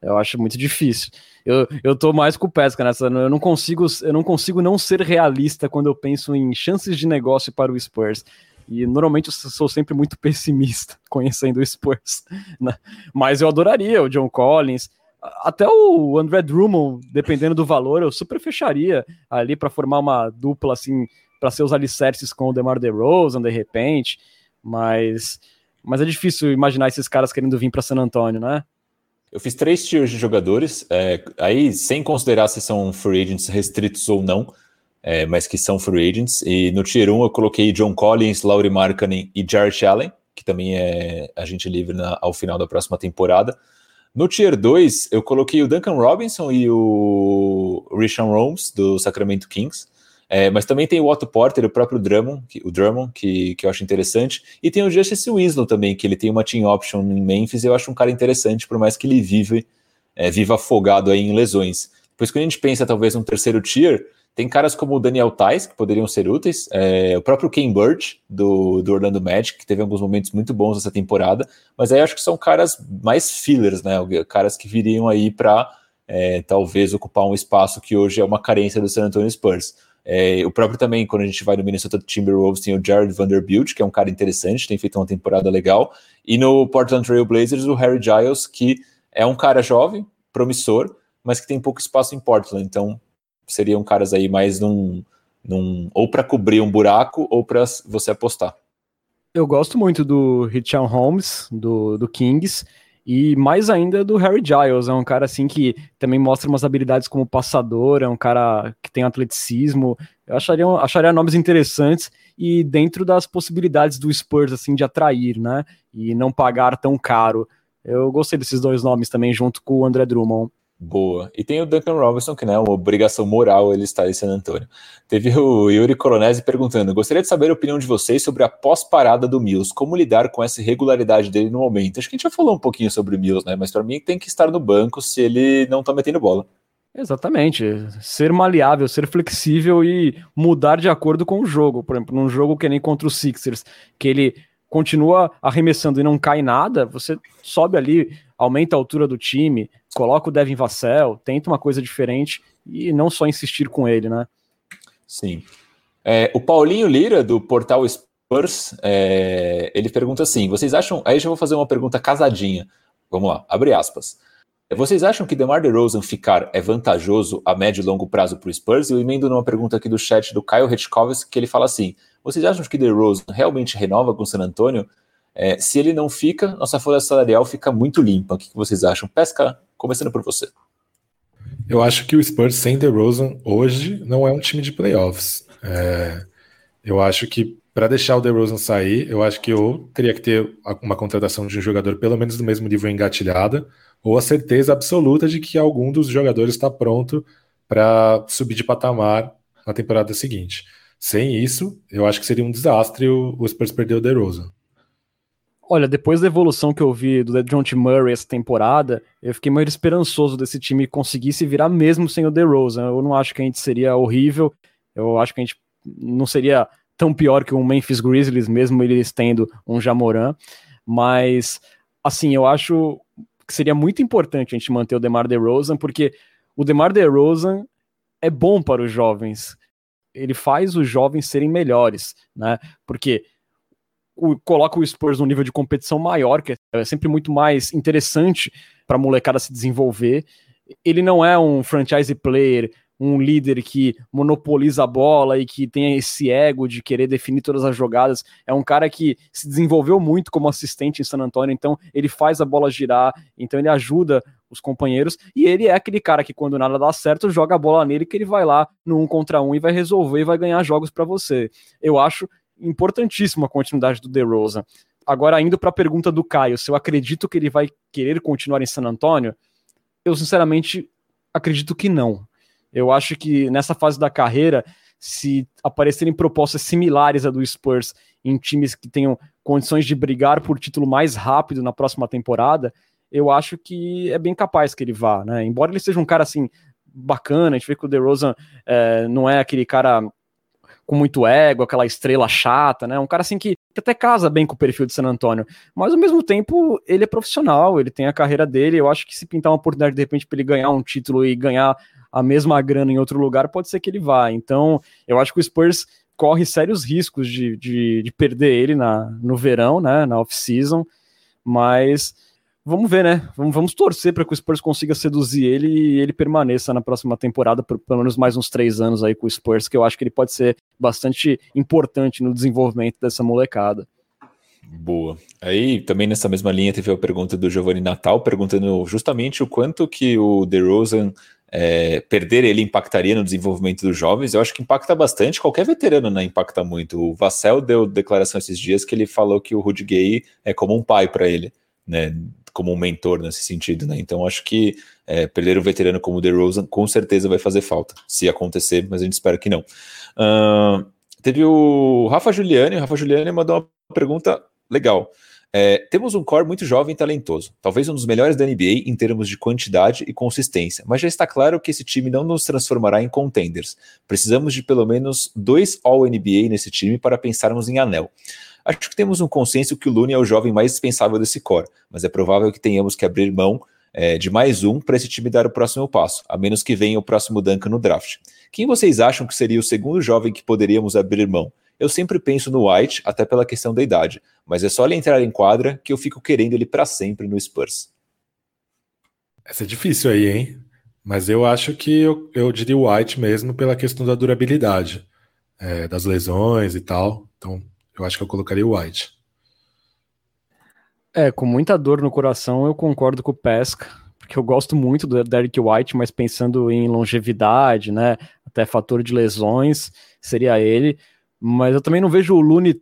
eu acho muito difícil. Eu, eu tô mais com o Pesca nessa. Eu não consigo, eu não consigo não ser realista quando eu penso em chances de negócio para o Spurs. E normalmente eu sou sempre muito pessimista conhecendo o Spurs. Né? Mas eu adoraria o John Collins. Até o André Drummond, dependendo do valor, eu super fecharia ali para formar uma dupla assim, para ser os alicerces com o DeMar DeRozan de repente. Mas, mas é difícil imaginar esses caras querendo vir para San Antonio, né? Eu fiz três tiers de jogadores, é, aí sem considerar se são free agents restritos ou não, é, mas que são free agents. E no tier 1 eu coloquei John Collins, Laurie Markkanen e Jarrett Allen, que também é agente livre na, ao final da próxima temporada. No tier 2 eu coloquei o Duncan Robinson e o Richard Holmes do Sacramento Kings. É, mas também tem o Otto Porter, o próprio Drummond, que, o Drummond, que, que eu acho interessante. E tem o Justice Winslow também, que ele tem uma team option em Memphis, e eu acho um cara interessante, por mais que ele vive, é, viva afogado aí em lesões. Depois, quando a gente pensa talvez num terceiro tier, tem caras como o Daniel Tais, que poderiam ser úteis, é, o próprio Ken Birch, do, do Orlando Magic, que teve alguns momentos muito bons essa temporada, mas aí acho que são caras mais fillers, né? Caras que viriam aí para é, talvez ocupar um espaço que hoje é uma carência do San Antonio Spurs. É, o próprio também, quando a gente vai no Minnesota Timberwolves, tem o Jared Vanderbilt, que é um cara interessante, tem feito uma temporada legal. E no Portland Trail Blazers, o Harry Giles, que é um cara jovem, promissor, mas que tem pouco espaço em Portland. Então, seriam caras aí mais num. num ou para cobrir um buraco ou para você apostar. Eu gosto muito do Richard Holmes, do, do Kings. E mais ainda do Harry Giles, é um cara assim que também mostra umas habilidades como passador, é um cara que tem atleticismo. Eu acharia, acharia nomes interessantes e dentro das possibilidades do Spurs assim de atrair, né? E não pagar tão caro. Eu gostei desses dois nomes também junto com o André Drummond. Boa. E tem o Duncan Robinson, que não é uma obrigação moral ele estar em San Antônio. Teve o Yuri Colonese perguntando: gostaria de saber a opinião de vocês sobre a pós-parada do Mills, como lidar com essa irregularidade dele no momento. Acho que a gente já falou um pouquinho sobre o Mills, né? Mas para mim tem que estar no banco se ele não tá metendo bola. Exatamente. Ser maleável, ser flexível e mudar de acordo com o jogo. Por exemplo, num jogo que nem contra os Sixers, que ele continua arremessando e não cai nada, você sobe ali, aumenta a altura do time, coloca o Devin Vassell, tenta uma coisa diferente e não só insistir com ele, né? Sim. É, o Paulinho Lira, do portal Spurs, é, ele pergunta assim: vocês acham. Aí já vou fazer uma pergunta casadinha. Vamos lá, abre aspas. Vocês acham que DeMar DeRozan ficar é vantajoso a médio e longo prazo para o Spurs? Eu emendo numa pergunta aqui do chat do Kyle Hitchkovs, que ele fala assim: vocês acham que DeRozan realmente renova com o San Antonio? É, se ele não fica, nossa folha salarial fica muito limpa. O que vocês acham? Pesca, começando por você. Eu acho que o Spurs sem DeRozan hoje não é um time de playoffs. É, eu acho que para deixar o DeRozan sair, eu acho que eu teria que ter uma contratação de um jogador pelo menos do mesmo nível engatilhada, ou a certeza absoluta de que algum dos jogadores está pronto para subir de patamar na temporada seguinte. Sem isso, eu acho que seria um desastre o, o Spurs perder o DeRozan. Olha, depois da evolução que eu vi do John T. Murray essa temporada, eu fiquei mais esperançoso desse time conseguir se virar mesmo sem o DeRozan. Eu não acho que a gente seria horrível, eu acho que a gente não seria tão pior que o Memphis Grizzlies, mesmo eles tendo um Jamoran, mas assim, eu acho que seria muito importante a gente manter o DeMar DeRozan, porque o DeMar DeRozan é bom para os jovens. Ele faz os jovens serem melhores, né? Porque o, coloca o Spurs num nível de competição maior, que é sempre muito mais interessante para a molecada se desenvolver. Ele não é um franchise player, um líder que monopoliza a bola e que tem esse ego de querer definir todas as jogadas. É um cara que se desenvolveu muito como assistente em San Antonio, então ele faz a bola girar, então ele ajuda os companheiros, e ele é aquele cara que quando nada dá certo, joga a bola nele que ele vai lá no um contra um e vai resolver e vai ganhar jogos para você. Eu acho importantíssima a continuidade do DeRozan. Agora, indo para a pergunta do Caio, se eu acredito que ele vai querer continuar em San Antonio, eu sinceramente acredito que não. Eu acho que nessa fase da carreira, se aparecerem propostas similares à do Spurs em times que tenham condições de brigar por título mais rápido na próxima temporada, eu acho que é bem capaz que ele vá, né? Embora ele seja um cara assim bacana, a gente vê que o DeRozan é, não é aquele cara com muito ego, aquela estrela chata, né? Um cara assim que, até casa bem com o perfil de San Antônio, mas ao mesmo tempo ele é profissional, ele tem a carreira dele. Eu acho que se pintar uma oportunidade de repente para ele ganhar um título e ganhar a mesma grana em outro lugar, pode ser que ele vá. Então, eu acho que o Spurs corre sérios riscos de, de, de perder ele na, no verão, né, na off-season, mas vamos ver, né? Vamos, vamos torcer para que o Spurs consiga seduzir ele e ele permaneça na próxima temporada, por pelo menos mais uns três anos aí com o Spurs, que eu acho que ele pode ser bastante importante no desenvolvimento dessa molecada. Boa. Aí, também nessa mesma linha, teve a pergunta do Giovanni Natal, perguntando justamente o quanto que o DeRozan é, perder ele impactaria no desenvolvimento dos jovens. Eu acho que impacta bastante. Qualquer veterano né, impacta muito. O Vassell deu declaração esses dias que ele falou que o Rudy Gay é como um pai para ele, né? Como um mentor nesse sentido, né? Então acho que é, perder um veterano como o DeRozan com certeza vai fazer falta, se acontecer, mas a gente espera que não. Uh, teve o Rafa Giuliani, o Rafa Giuliani mandou uma pergunta legal. É, temos um core muito jovem e talentoso, talvez um dos melhores da NBA em termos de quantidade e consistência, mas já está claro que esse time não nos transformará em contenders. Precisamos de pelo menos dois All-NBA nesse time para pensarmos em anel. Acho que temos um consenso que o Looney é o jovem mais dispensável desse core, mas é provável que tenhamos que abrir mão é, de mais um para esse time dar o próximo passo, a menos que venha o próximo Duncan no draft. Quem vocês acham que seria o segundo jovem que poderíamos abrir mão? Eu sempre penso no White, até pela questão da idade, mas é só ele entrar em quadra que eu fico querendo ele para sempre no Spurs. Essa é difícil aí, hein? Mas eu acho que eu, eu diria o White mesmo pela questão da durabilidade, é, das lesões e tal. Então, eu acho que eu colocaria o White. É, com muita dor no coração, eu concordo com o Pesca, porque eu gosto muito do Derek White, mas pensando em longevidade, né, até fator de lesões, seria ele. Mas eu também não vejo o Lune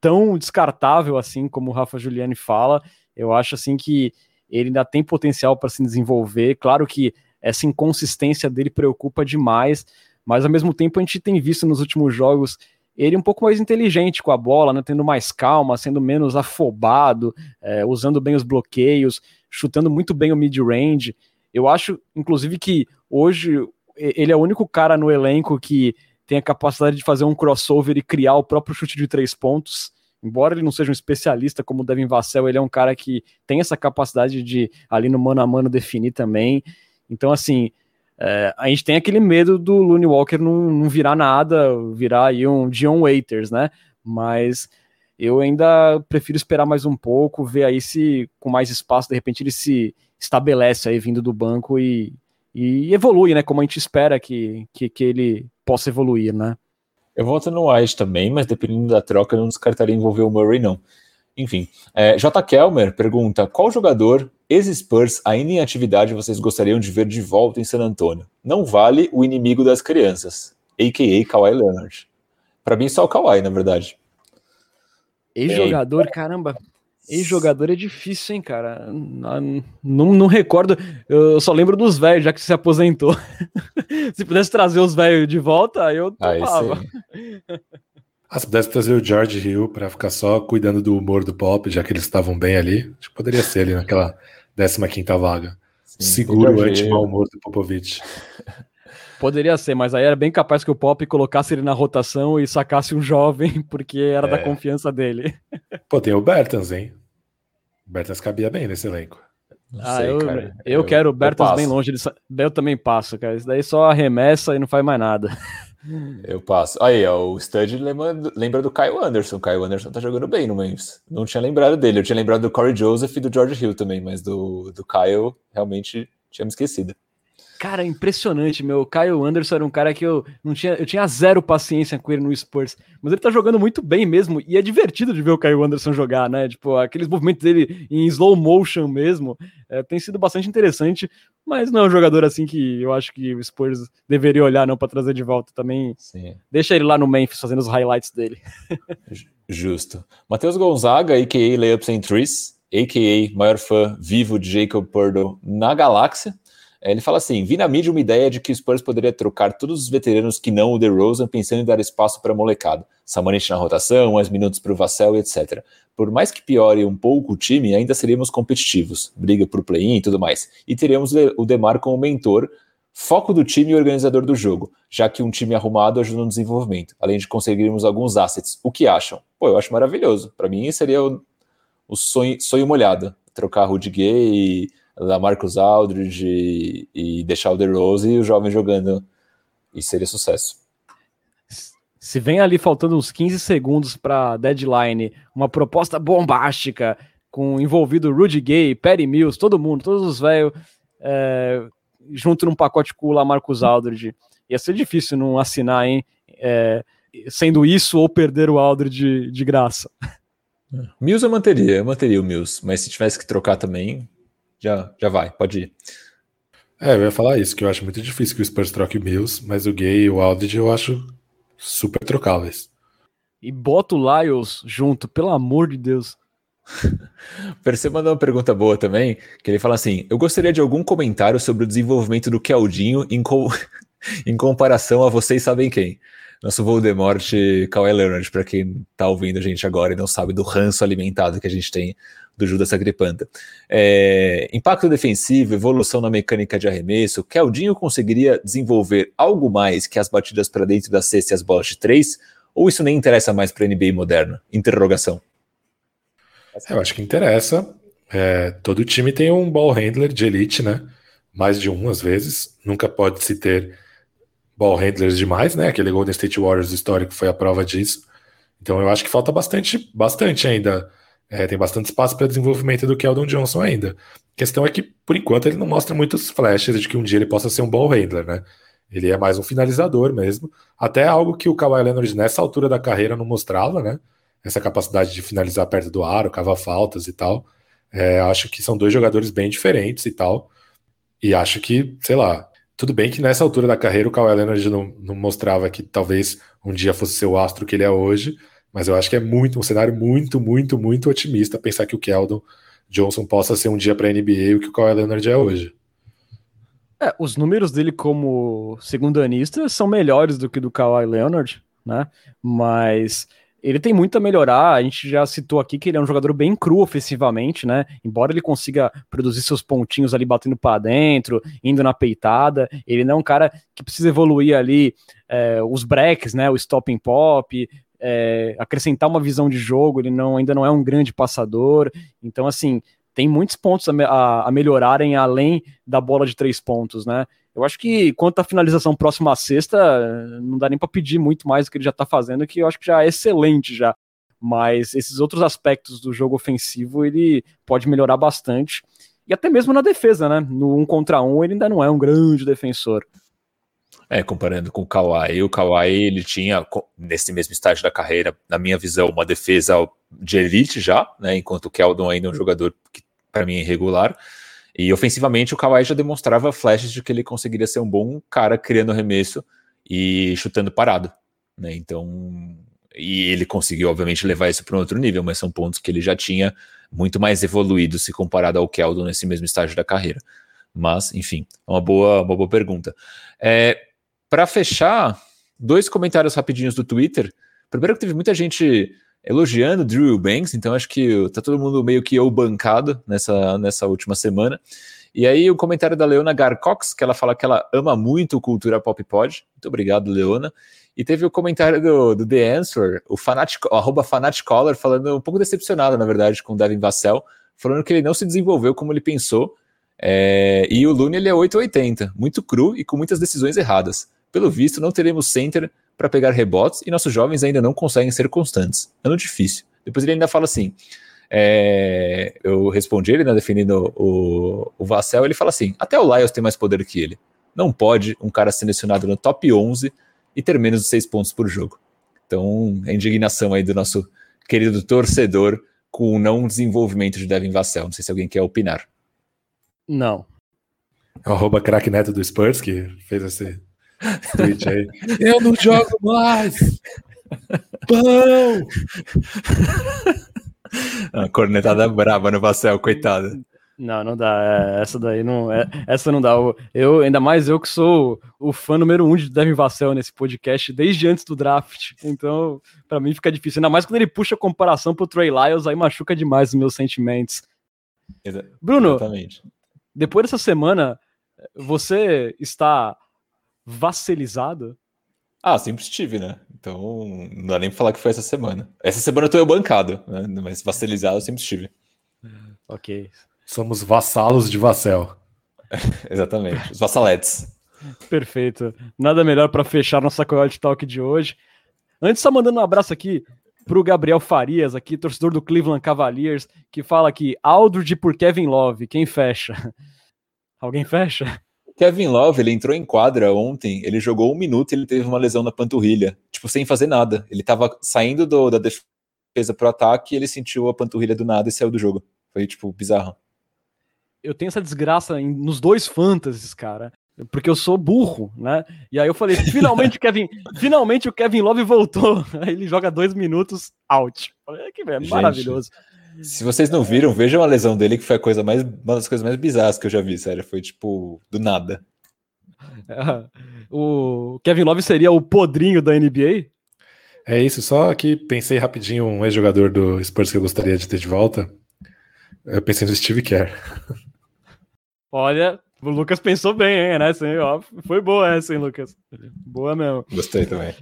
tão descartável assim como o Rafa Giuliani fala. Eu acho assim que ele ainda tem potencial para se desenvolver. Claro que essa inconsistência dele preocupa demais, mas ao mesmo tempo a gente tem visto nos últimos jogos ele um pouco mais inteligente com a bola, né, tendo mais calma, sendo menos afobado, é, usando bem os bloqueios, chutando muito bem o mid-range. Eu acho, inclusive, que hoje ele é o único cara no elenco que tem a capacidade de fazer um crossover e criar o próprio chute de três pontos. Embora ele não seja um especialista como o Devin Vassell, ele é um cara que tem essa capacidade de, ali no mano a mano, definir também. Então, assim, é, a gente tem aquele medo do Looney Walker não, não virar nada, virar aí um Dion Waiters, né? Mas eu ainda prefiro esperar mais um pouco, ver aí se com mais espaço, de repente ele se estabelece aí vindo do banco e, e evolui, né? Como a gente espera que, que, que ele possa evoluir, né? Eu voto no White também, mas dependendo da troca, eu não descartaria envolver o Murray, não. Enfim, é, J. Kelmer pergunta: qual jogador ex-Spurs ainda em atividade vocês gostariam de ver de volta em San Antonio? Não vale o inimigo das crianças, a.k.a. Kawhi Leonard. Para mim, só o Kawhi, na verdade. Ex-jogador, caramba. Ex-jogador é difícil, hein, cara? Não, não recordo. Eu só lembro dos velhos, já que se aposentou. se pudesse trazer os velhos de volta, eu topava. Ah, se pudesse trazer o George Hill para ficar só cuidando do humor do pop, já que eles estavam bem ali, acho que poderia ser ali naquela 15 vaga. Sim, Seguro o anti-mau humor do Popovich. Poderia ser, mas aí era bem capaz que o Pop colocasse ele na rotação e sacasse um jovem, porque era é. da confiança dele. Pô, tem o Bertans, hein? Bertans cabia bem nesse elenco. Não ah, sei, eu, cara. eu, eu quero o Bertans bem longe. Eu também passo, cara. Isso daí só arremessa e não faz mais nada. Eu passo. Aí, ó, o Stud lembra, lembra do Kyle Anderson. O Kyle Anderson tá jogando bem no Memphis. Não tinha lembrado dele. Eu tinha lembrado do Corey Joseph e do George Hill também, mas do, do Kyle realmente tinha me esquecido. Cara, impressionante, meu. Kyle Anderson era um cara que eu não tinha, eu tinha zero paciência com ele no Spurs, mas ele tá jogando muito bem mesmo e é divertido de ver o Kyle Anderson jogar, né? Tipo, aqueles movimentos dele em slow motion mesmo, é, tem sido bastante interessante, mas não é um jogador assim que eu acho que o Spurs deveria olhar não para trazer de volta também. Sim. Deixa ele lá no Memphis fazendo os highlights dele. Justo. Matheus Gonzaga, a.k.a. Layups and Trees, a.k.a. maior fã vivo de Jacob Purdo na galáxia. É, ele fala assim: vi na mídia uma ideia de que o Spurs poderia trocar todos os veteranos que não o DeRozan, pensando em dar espaço para a molecada. Samanich na rotação, mais minutos para o Vassell, etc. Por mais que piore um pouco o time, ainda seríamos competitivos, briga por play-in e tudo mais. E teremos o Demar como mentor, foco do time e organizador do jogo, já que um time arrumado ajuda no desenvolvimento, além de conseguirmos alguns assets. O que acham? Pô, eu acho maravilhoso. Para mim, seria o, o sonho, sonho molhado. Trocar Rudy Gay e da Marcus Aldridge e, e deixar o DeRozan e o jovem jogando. E seria sucesso. Se vem ali faltando uns 15 segundos para deadline, uma proposta bombástica com envolvido Rudy Gay, Perry Mills, todo mundo, todos os velhos é, junto num pacote com o Lamarcus Aldridge. Ia ser difícil não assinar, hein? É, sendo isso ou perder o Aldridge de, de graça. Mills eu manteria, eu manteria o Mills, mas se tivesse que trocar também, já, já vai, pode ir. É, eu ia falar isso, que eu acho muito difícil que o Spurs troque o Mills, mas o Gay e o Aldridge eu acho super trocáveis. E bota o Lyles junto, pelo amor de Deus. Perceba mandou uma pergunta boa também, que ele fala assim: Eu gostaria de algum comentário sobre o desenvolvimento do Keldinho em, co em comparação a vocês sabem quem nosso Voldemort Kawhi Leonard, para quem tá ouvindo a gente agora e não sabe do ranço alimentado que a gente tem do Judas Sagripanta. É, impacto defensivo, evolução na mecânica de arremesso, Keldinho conseguiria desenvolver algo mais que as batidas para dentro da cesta e as bolas de três? Ou isso nem interessa mais para a NBA moderna? Interrogação. Eu acho que interessa. É, todo time tem um ball handler de elite, né? Mais de um às vezes. Nunca pode se ter ball handlers demais, né? Aquele Golden State Warriors histórico foi a prova disso. Então eu acho que falta bastante, bastante ainda. É, tem bastante espaço para desenvolvimento do Keldon Johnson ainda. A questão é que, por enquanto, ele não mostra muitos flashes de que um dia ele possa ser um ball handler, né? Ele é mais um finalizador mesmo. Até algo que o Kawhi Leonard nessa altura da carreira não mostrava, né? Essa capacidade de finalizar perto do aro, cavar faltas e tal. É, acho que são dois jogadores bem diferentes e tal. E acho que, sei lá, tudo bem que nessa altura da carreira o Kawhi Leonard não, não mostrava que talvez um dia fosse ser o astro que ele é hoje, mas eu acho que é muito um cenário muito, muito, muito otimista pensar que o Keldon Johnson possa ser um dia para a NBA o que o Kawhi Leonard é hoje. É, os números dele como segundo anista são melhores do que do Kawhi Leonard, né? Mas ele tem muito a melhorar. A gente já citou aqui que ele é um jogador bem cru ofensivamente, né? Embora ele consiga produzir seus pontinhos ali batendo para dentro, indo na peitada, ele não é um cara que precisa evoluir ali é, os breaks, né? O stop and pop, é, acrescentar uma visão de jogo. Ele não, ainda não é um grande passador. Então, assim, tem muitos pontos a, a, a melhorarem além da bola de três pontos, né? Eu acho que quanto à finalização próxima à sexta, não dá nem para pedir muito mais do que ele já está fazendo, que eu acho que já é excelente já. Mas esses outros aspectos do jogo ofensivo ele pode melhorar bastante. E até mesmo na defesa, né? No um contra um, ele ainda não é um grande defensor. É, comparando com o Kawhi, o Kawhi ele tinha, nesse mesmo estágio da carreira, na minha visão, uma defesa de elite já, né? Enquanto o Keldon ainda é um jogador que, para mim, é irregular. E ofensivamente o Kawhi já demonstrava flashes de que ele conseguiria ser um bom cara criando arremesso e chutando parado, né? Então, e ele conseguiu obviamente levar isso para um outro nível, mas são pontos que ele já tinha muito mais evoluído se comparado ao Keldon nesse mesmo estágio da carreira. Mas, enfim, é uma boa, uma boa pergunta. É, para fechar, dois comentários rapidinhos do Twitter. Primeiro que teve muita gente elogiando Drew Banks, então acho que tá todo mundo meio que eu bancado nessa, nessa última semana. E aí o comentário da Leona Garcox, que ela fala que ela ama muito cultura pop pod. Muito obrigado, Leona. E teve o comentário do, do The Answer, o Fanatic, arroba Fanaticaller, falando um pouco decepcionado, na verdade, com o Devin Vassell, falando que ele não se desenvolveu como ele pensou. É, e o Lune ele é 880, muito cru e com muitas decisões erradas. Pelo visto, não teremos center para pegar rebotes e nossos jovens ainda não conseguem ser constantes. Ano difícil. Depois ele ainda fala assim: é, eu respondi ele, né, defendendo o, o Vassell, ele fala assim: até o Lyles tem mais poder que ele. Não pode um cara selecionado no top 11 e ter menos de 6 pontos por jogo. Então, a indignação aí do nosso querido torcedor com o não desenvolvimento de Devin Vassell. Não sei se alguém quer opinar. Não. É o arroba craque neto do Spurs que fez esse, Twitch aí. Eu não jogo mais! Pão! A cornetada braba no Vassel, coitado. Não, não dá. É, essa daí não. É, essa não dá. Eu, ainda mais eu que sou o fã número um de Devin Vassell nesse podcast desde antes do draft. Então, para mim fica difícil. Ainda mais quando ele puxa a comparação pro Trey Lyles, aí machuca demais os meus sentimentos. Exa Bruno, exatamente. depois dessa semana, você está vasselizado? Ah, sempre estive, né? Então, não dá nem pra falar que foi essa semana. Essa semana eu tô eu bancado, né? Mas vasselizado eu sempre estive. Ok. Somos vassalos de Vassel. Exatamente, os vassaletes. Perfeito. Nada melhor para fechar nossa Coyote Talk de hoje. Antes, só mandando um abraço aqui pro Gabriel Farias, aqui, torcedor do Cleveland Cavaliers, que fala aqui, Aldridge por Kevin Love, quem fecha? Alguém fecha? Kevin Love, ele entrou em quadra ontem, ele jogou um minuto e ele teve uma lesão na panturrilha, tipo, sem fazer nada. Ele tava saindo do, da defesa pro ataque e ele sentiu a panturrilha do nada e saiu do jogo. Foi, tipo, bizarro. Eu tenho essa desgraça em, nos dois fantasies, cara porque eu sou burro, né? E aí eu falei, finalmente o Kevin, finalmente o Kevin Love voltou. Aí ele joga dois minutos out. Falei, é que é maravilhoso. Se vocês não viram, vejam a lesão dele, que foi a coisa mais, uma das coisas mais bizarras que eu já vi, sério. Foi tipo, do nada. O Kevin Love seria o podrinho da NBA? É isso, só que pensei rapidinho um ex-jogador do Spurs que eu gostaria de ter de volta. Eu pensei no Steve Kerr. Olha, o Lucas pensou bem, hein, né? Assim, ó, foi boa essa, hein, Lucas? Boa mesmo. Gostei também.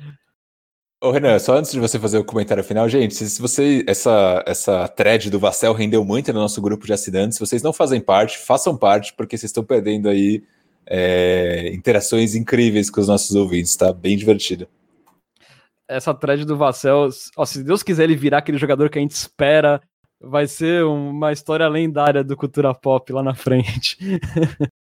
Ô, Renan, só antes de você fazer o comentário final, gente, se você essa essa thread do Vassel rendeu muito no nosso grupo de assinantes, se vocês não fazem parte, façam parte, porque vocês estão perdendo aí é, interações incríveis com os nossos ouvintes, tá? Bem divertido. Essa thread do Vassel, ó, se Deus quiser ele virar aquele jogador que a gente espera, vai ser uma história lendária do cultura pop lá na frente.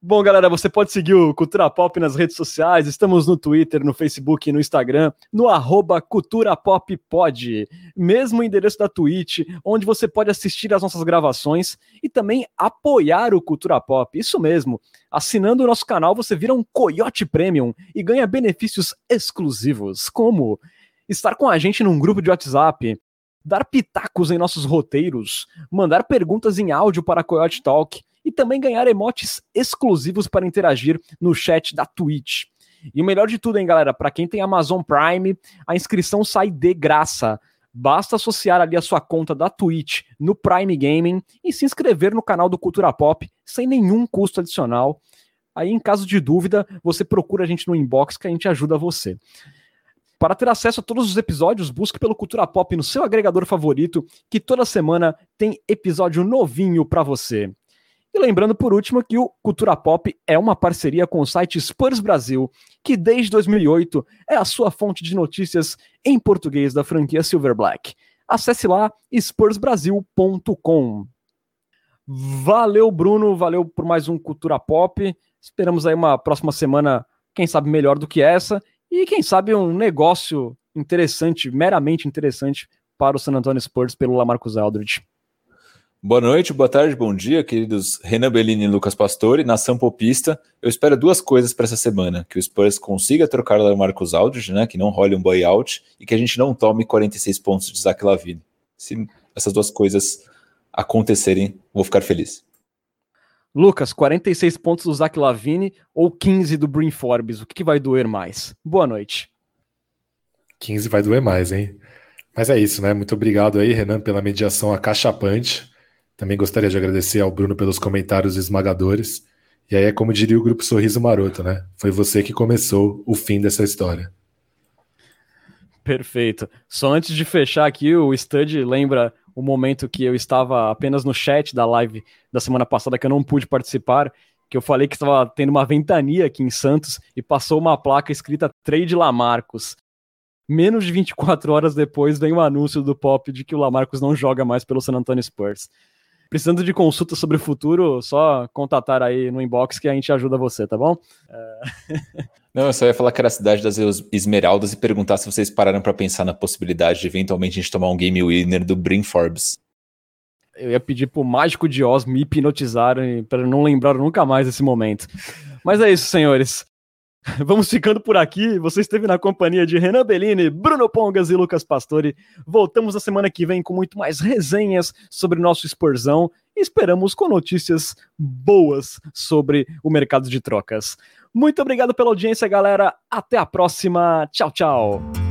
Bom, galera, você pode seguir o Cultura Pop nas redes sociais. Estamos no Twitter, no Facebook e no Instagram, no arroba Cultura Pop Pod. Mesmo endereço da Twitch, onde você pode assistir as nossas gravações e também apoiar o Cultura Pop. Isso mesmo. Assinando o nosso canal, você vira um Coyote Premium e ganha benefícios exclusivos, como estar com a gente num grupo de WhatsApp, dar pitacos em nossos roteiros, mandar perguntas em áudio para a Coyote Talk e também ganhar emotes exclusivos para interagir no chat da Twitch. E o melhor de tudo, hein, galera, para quem tem Amazon Prime, a inscrição sai de graça. Basta associar ali a sua conta da Twitch no Prime Gaming e se inscrever no canal do Cultura Pop sem nenhum custo adicional. Aí, em caso de dúvida, você procura a gente no inbox que a gente ajuda você. Para ter acesso a todos os episódios, busque pelo Cultura Pop no seu agregador favorito, que toda semana tem episódio novinho para você. E lembrando por último que o Cultura Pop é uma parceria com o site Spurs Brasil, que desde 2008 é a sua fonte de notícias em português da franquia Silver Black. Acesse lá spursbrasil.com. Valeu, Bruno, valeu por mais um Cultura Pop. Esperamos aí uma próxima semana, quem sabe melhor do que essa, e quem sabe um negócio interessante, meramente interessante para o San Antonio Spurs pelo Lamarcus Aldridge. Boa noite, boa tarde, bom dia, queridos Renan Bellini e Lucas Pastore, nação popista. Eu espero duas coisas para essa semana: que o Spurs consiga trocar o Marcos Aldridge, né, que não role um buyout, e que a gente não tome 46 pontos de Zach Lavine. Se essas duas coisas acontecerem, vou ficar feliz. Lucas, 46 pontos do Zach Lavine ou 15 do Brin Forbes? O que, que vai doer mais? Boa noite. 15 vai doer mais, hein? Mas é isso, né? Muito obrigado aí, Renan, pela mediação acachapante. Também gostaria de agradecer ao Bruno pelos comentários esmagadores. E aí é como diria o grupo Sorriso Maroto, né? Foi você que começou o fim dessa história. Perfeito. Só antes de fechar aqui, o Stud lembra o momento que eu estava apenas no chat da live da semana passada que eu não pude participar, que eu falei que estava tendo uma ventania aqui em Santos e passou uma placa escrita Trade Lamarcos. Menos de 24 horas depois vem o anúncio do Pop de que o Lamarcus não joga mais pelo San Antonio Spurs precisando de consulta sobre o futuro, só contatar aí no inbox que a gente ajuda você, tá bom? É... Não, eu só ia falar que era a cidade das Esmeraldas e perguntar se vocês pararam para pensar na possibilidade de eventualmente a gente tomar um game winner do Brin Forbes. Eu ia pedir pro Mágico de Oz me hipnotizar para não lembrar nunca mais desse momento. Mas é isso, senhores. Vamos ficando por aqui. Você esteve na companhia de Renan Bellini, Bruno Pongas e Lucas Pastore. Voltamos na semana que vem com muito mais resenhas sobre nosso Spursão e esperamos com notícias boas sobre o mercado de trocas. Muito obrigado pela audiência, galera. Até a próxima. Tchau, tchau.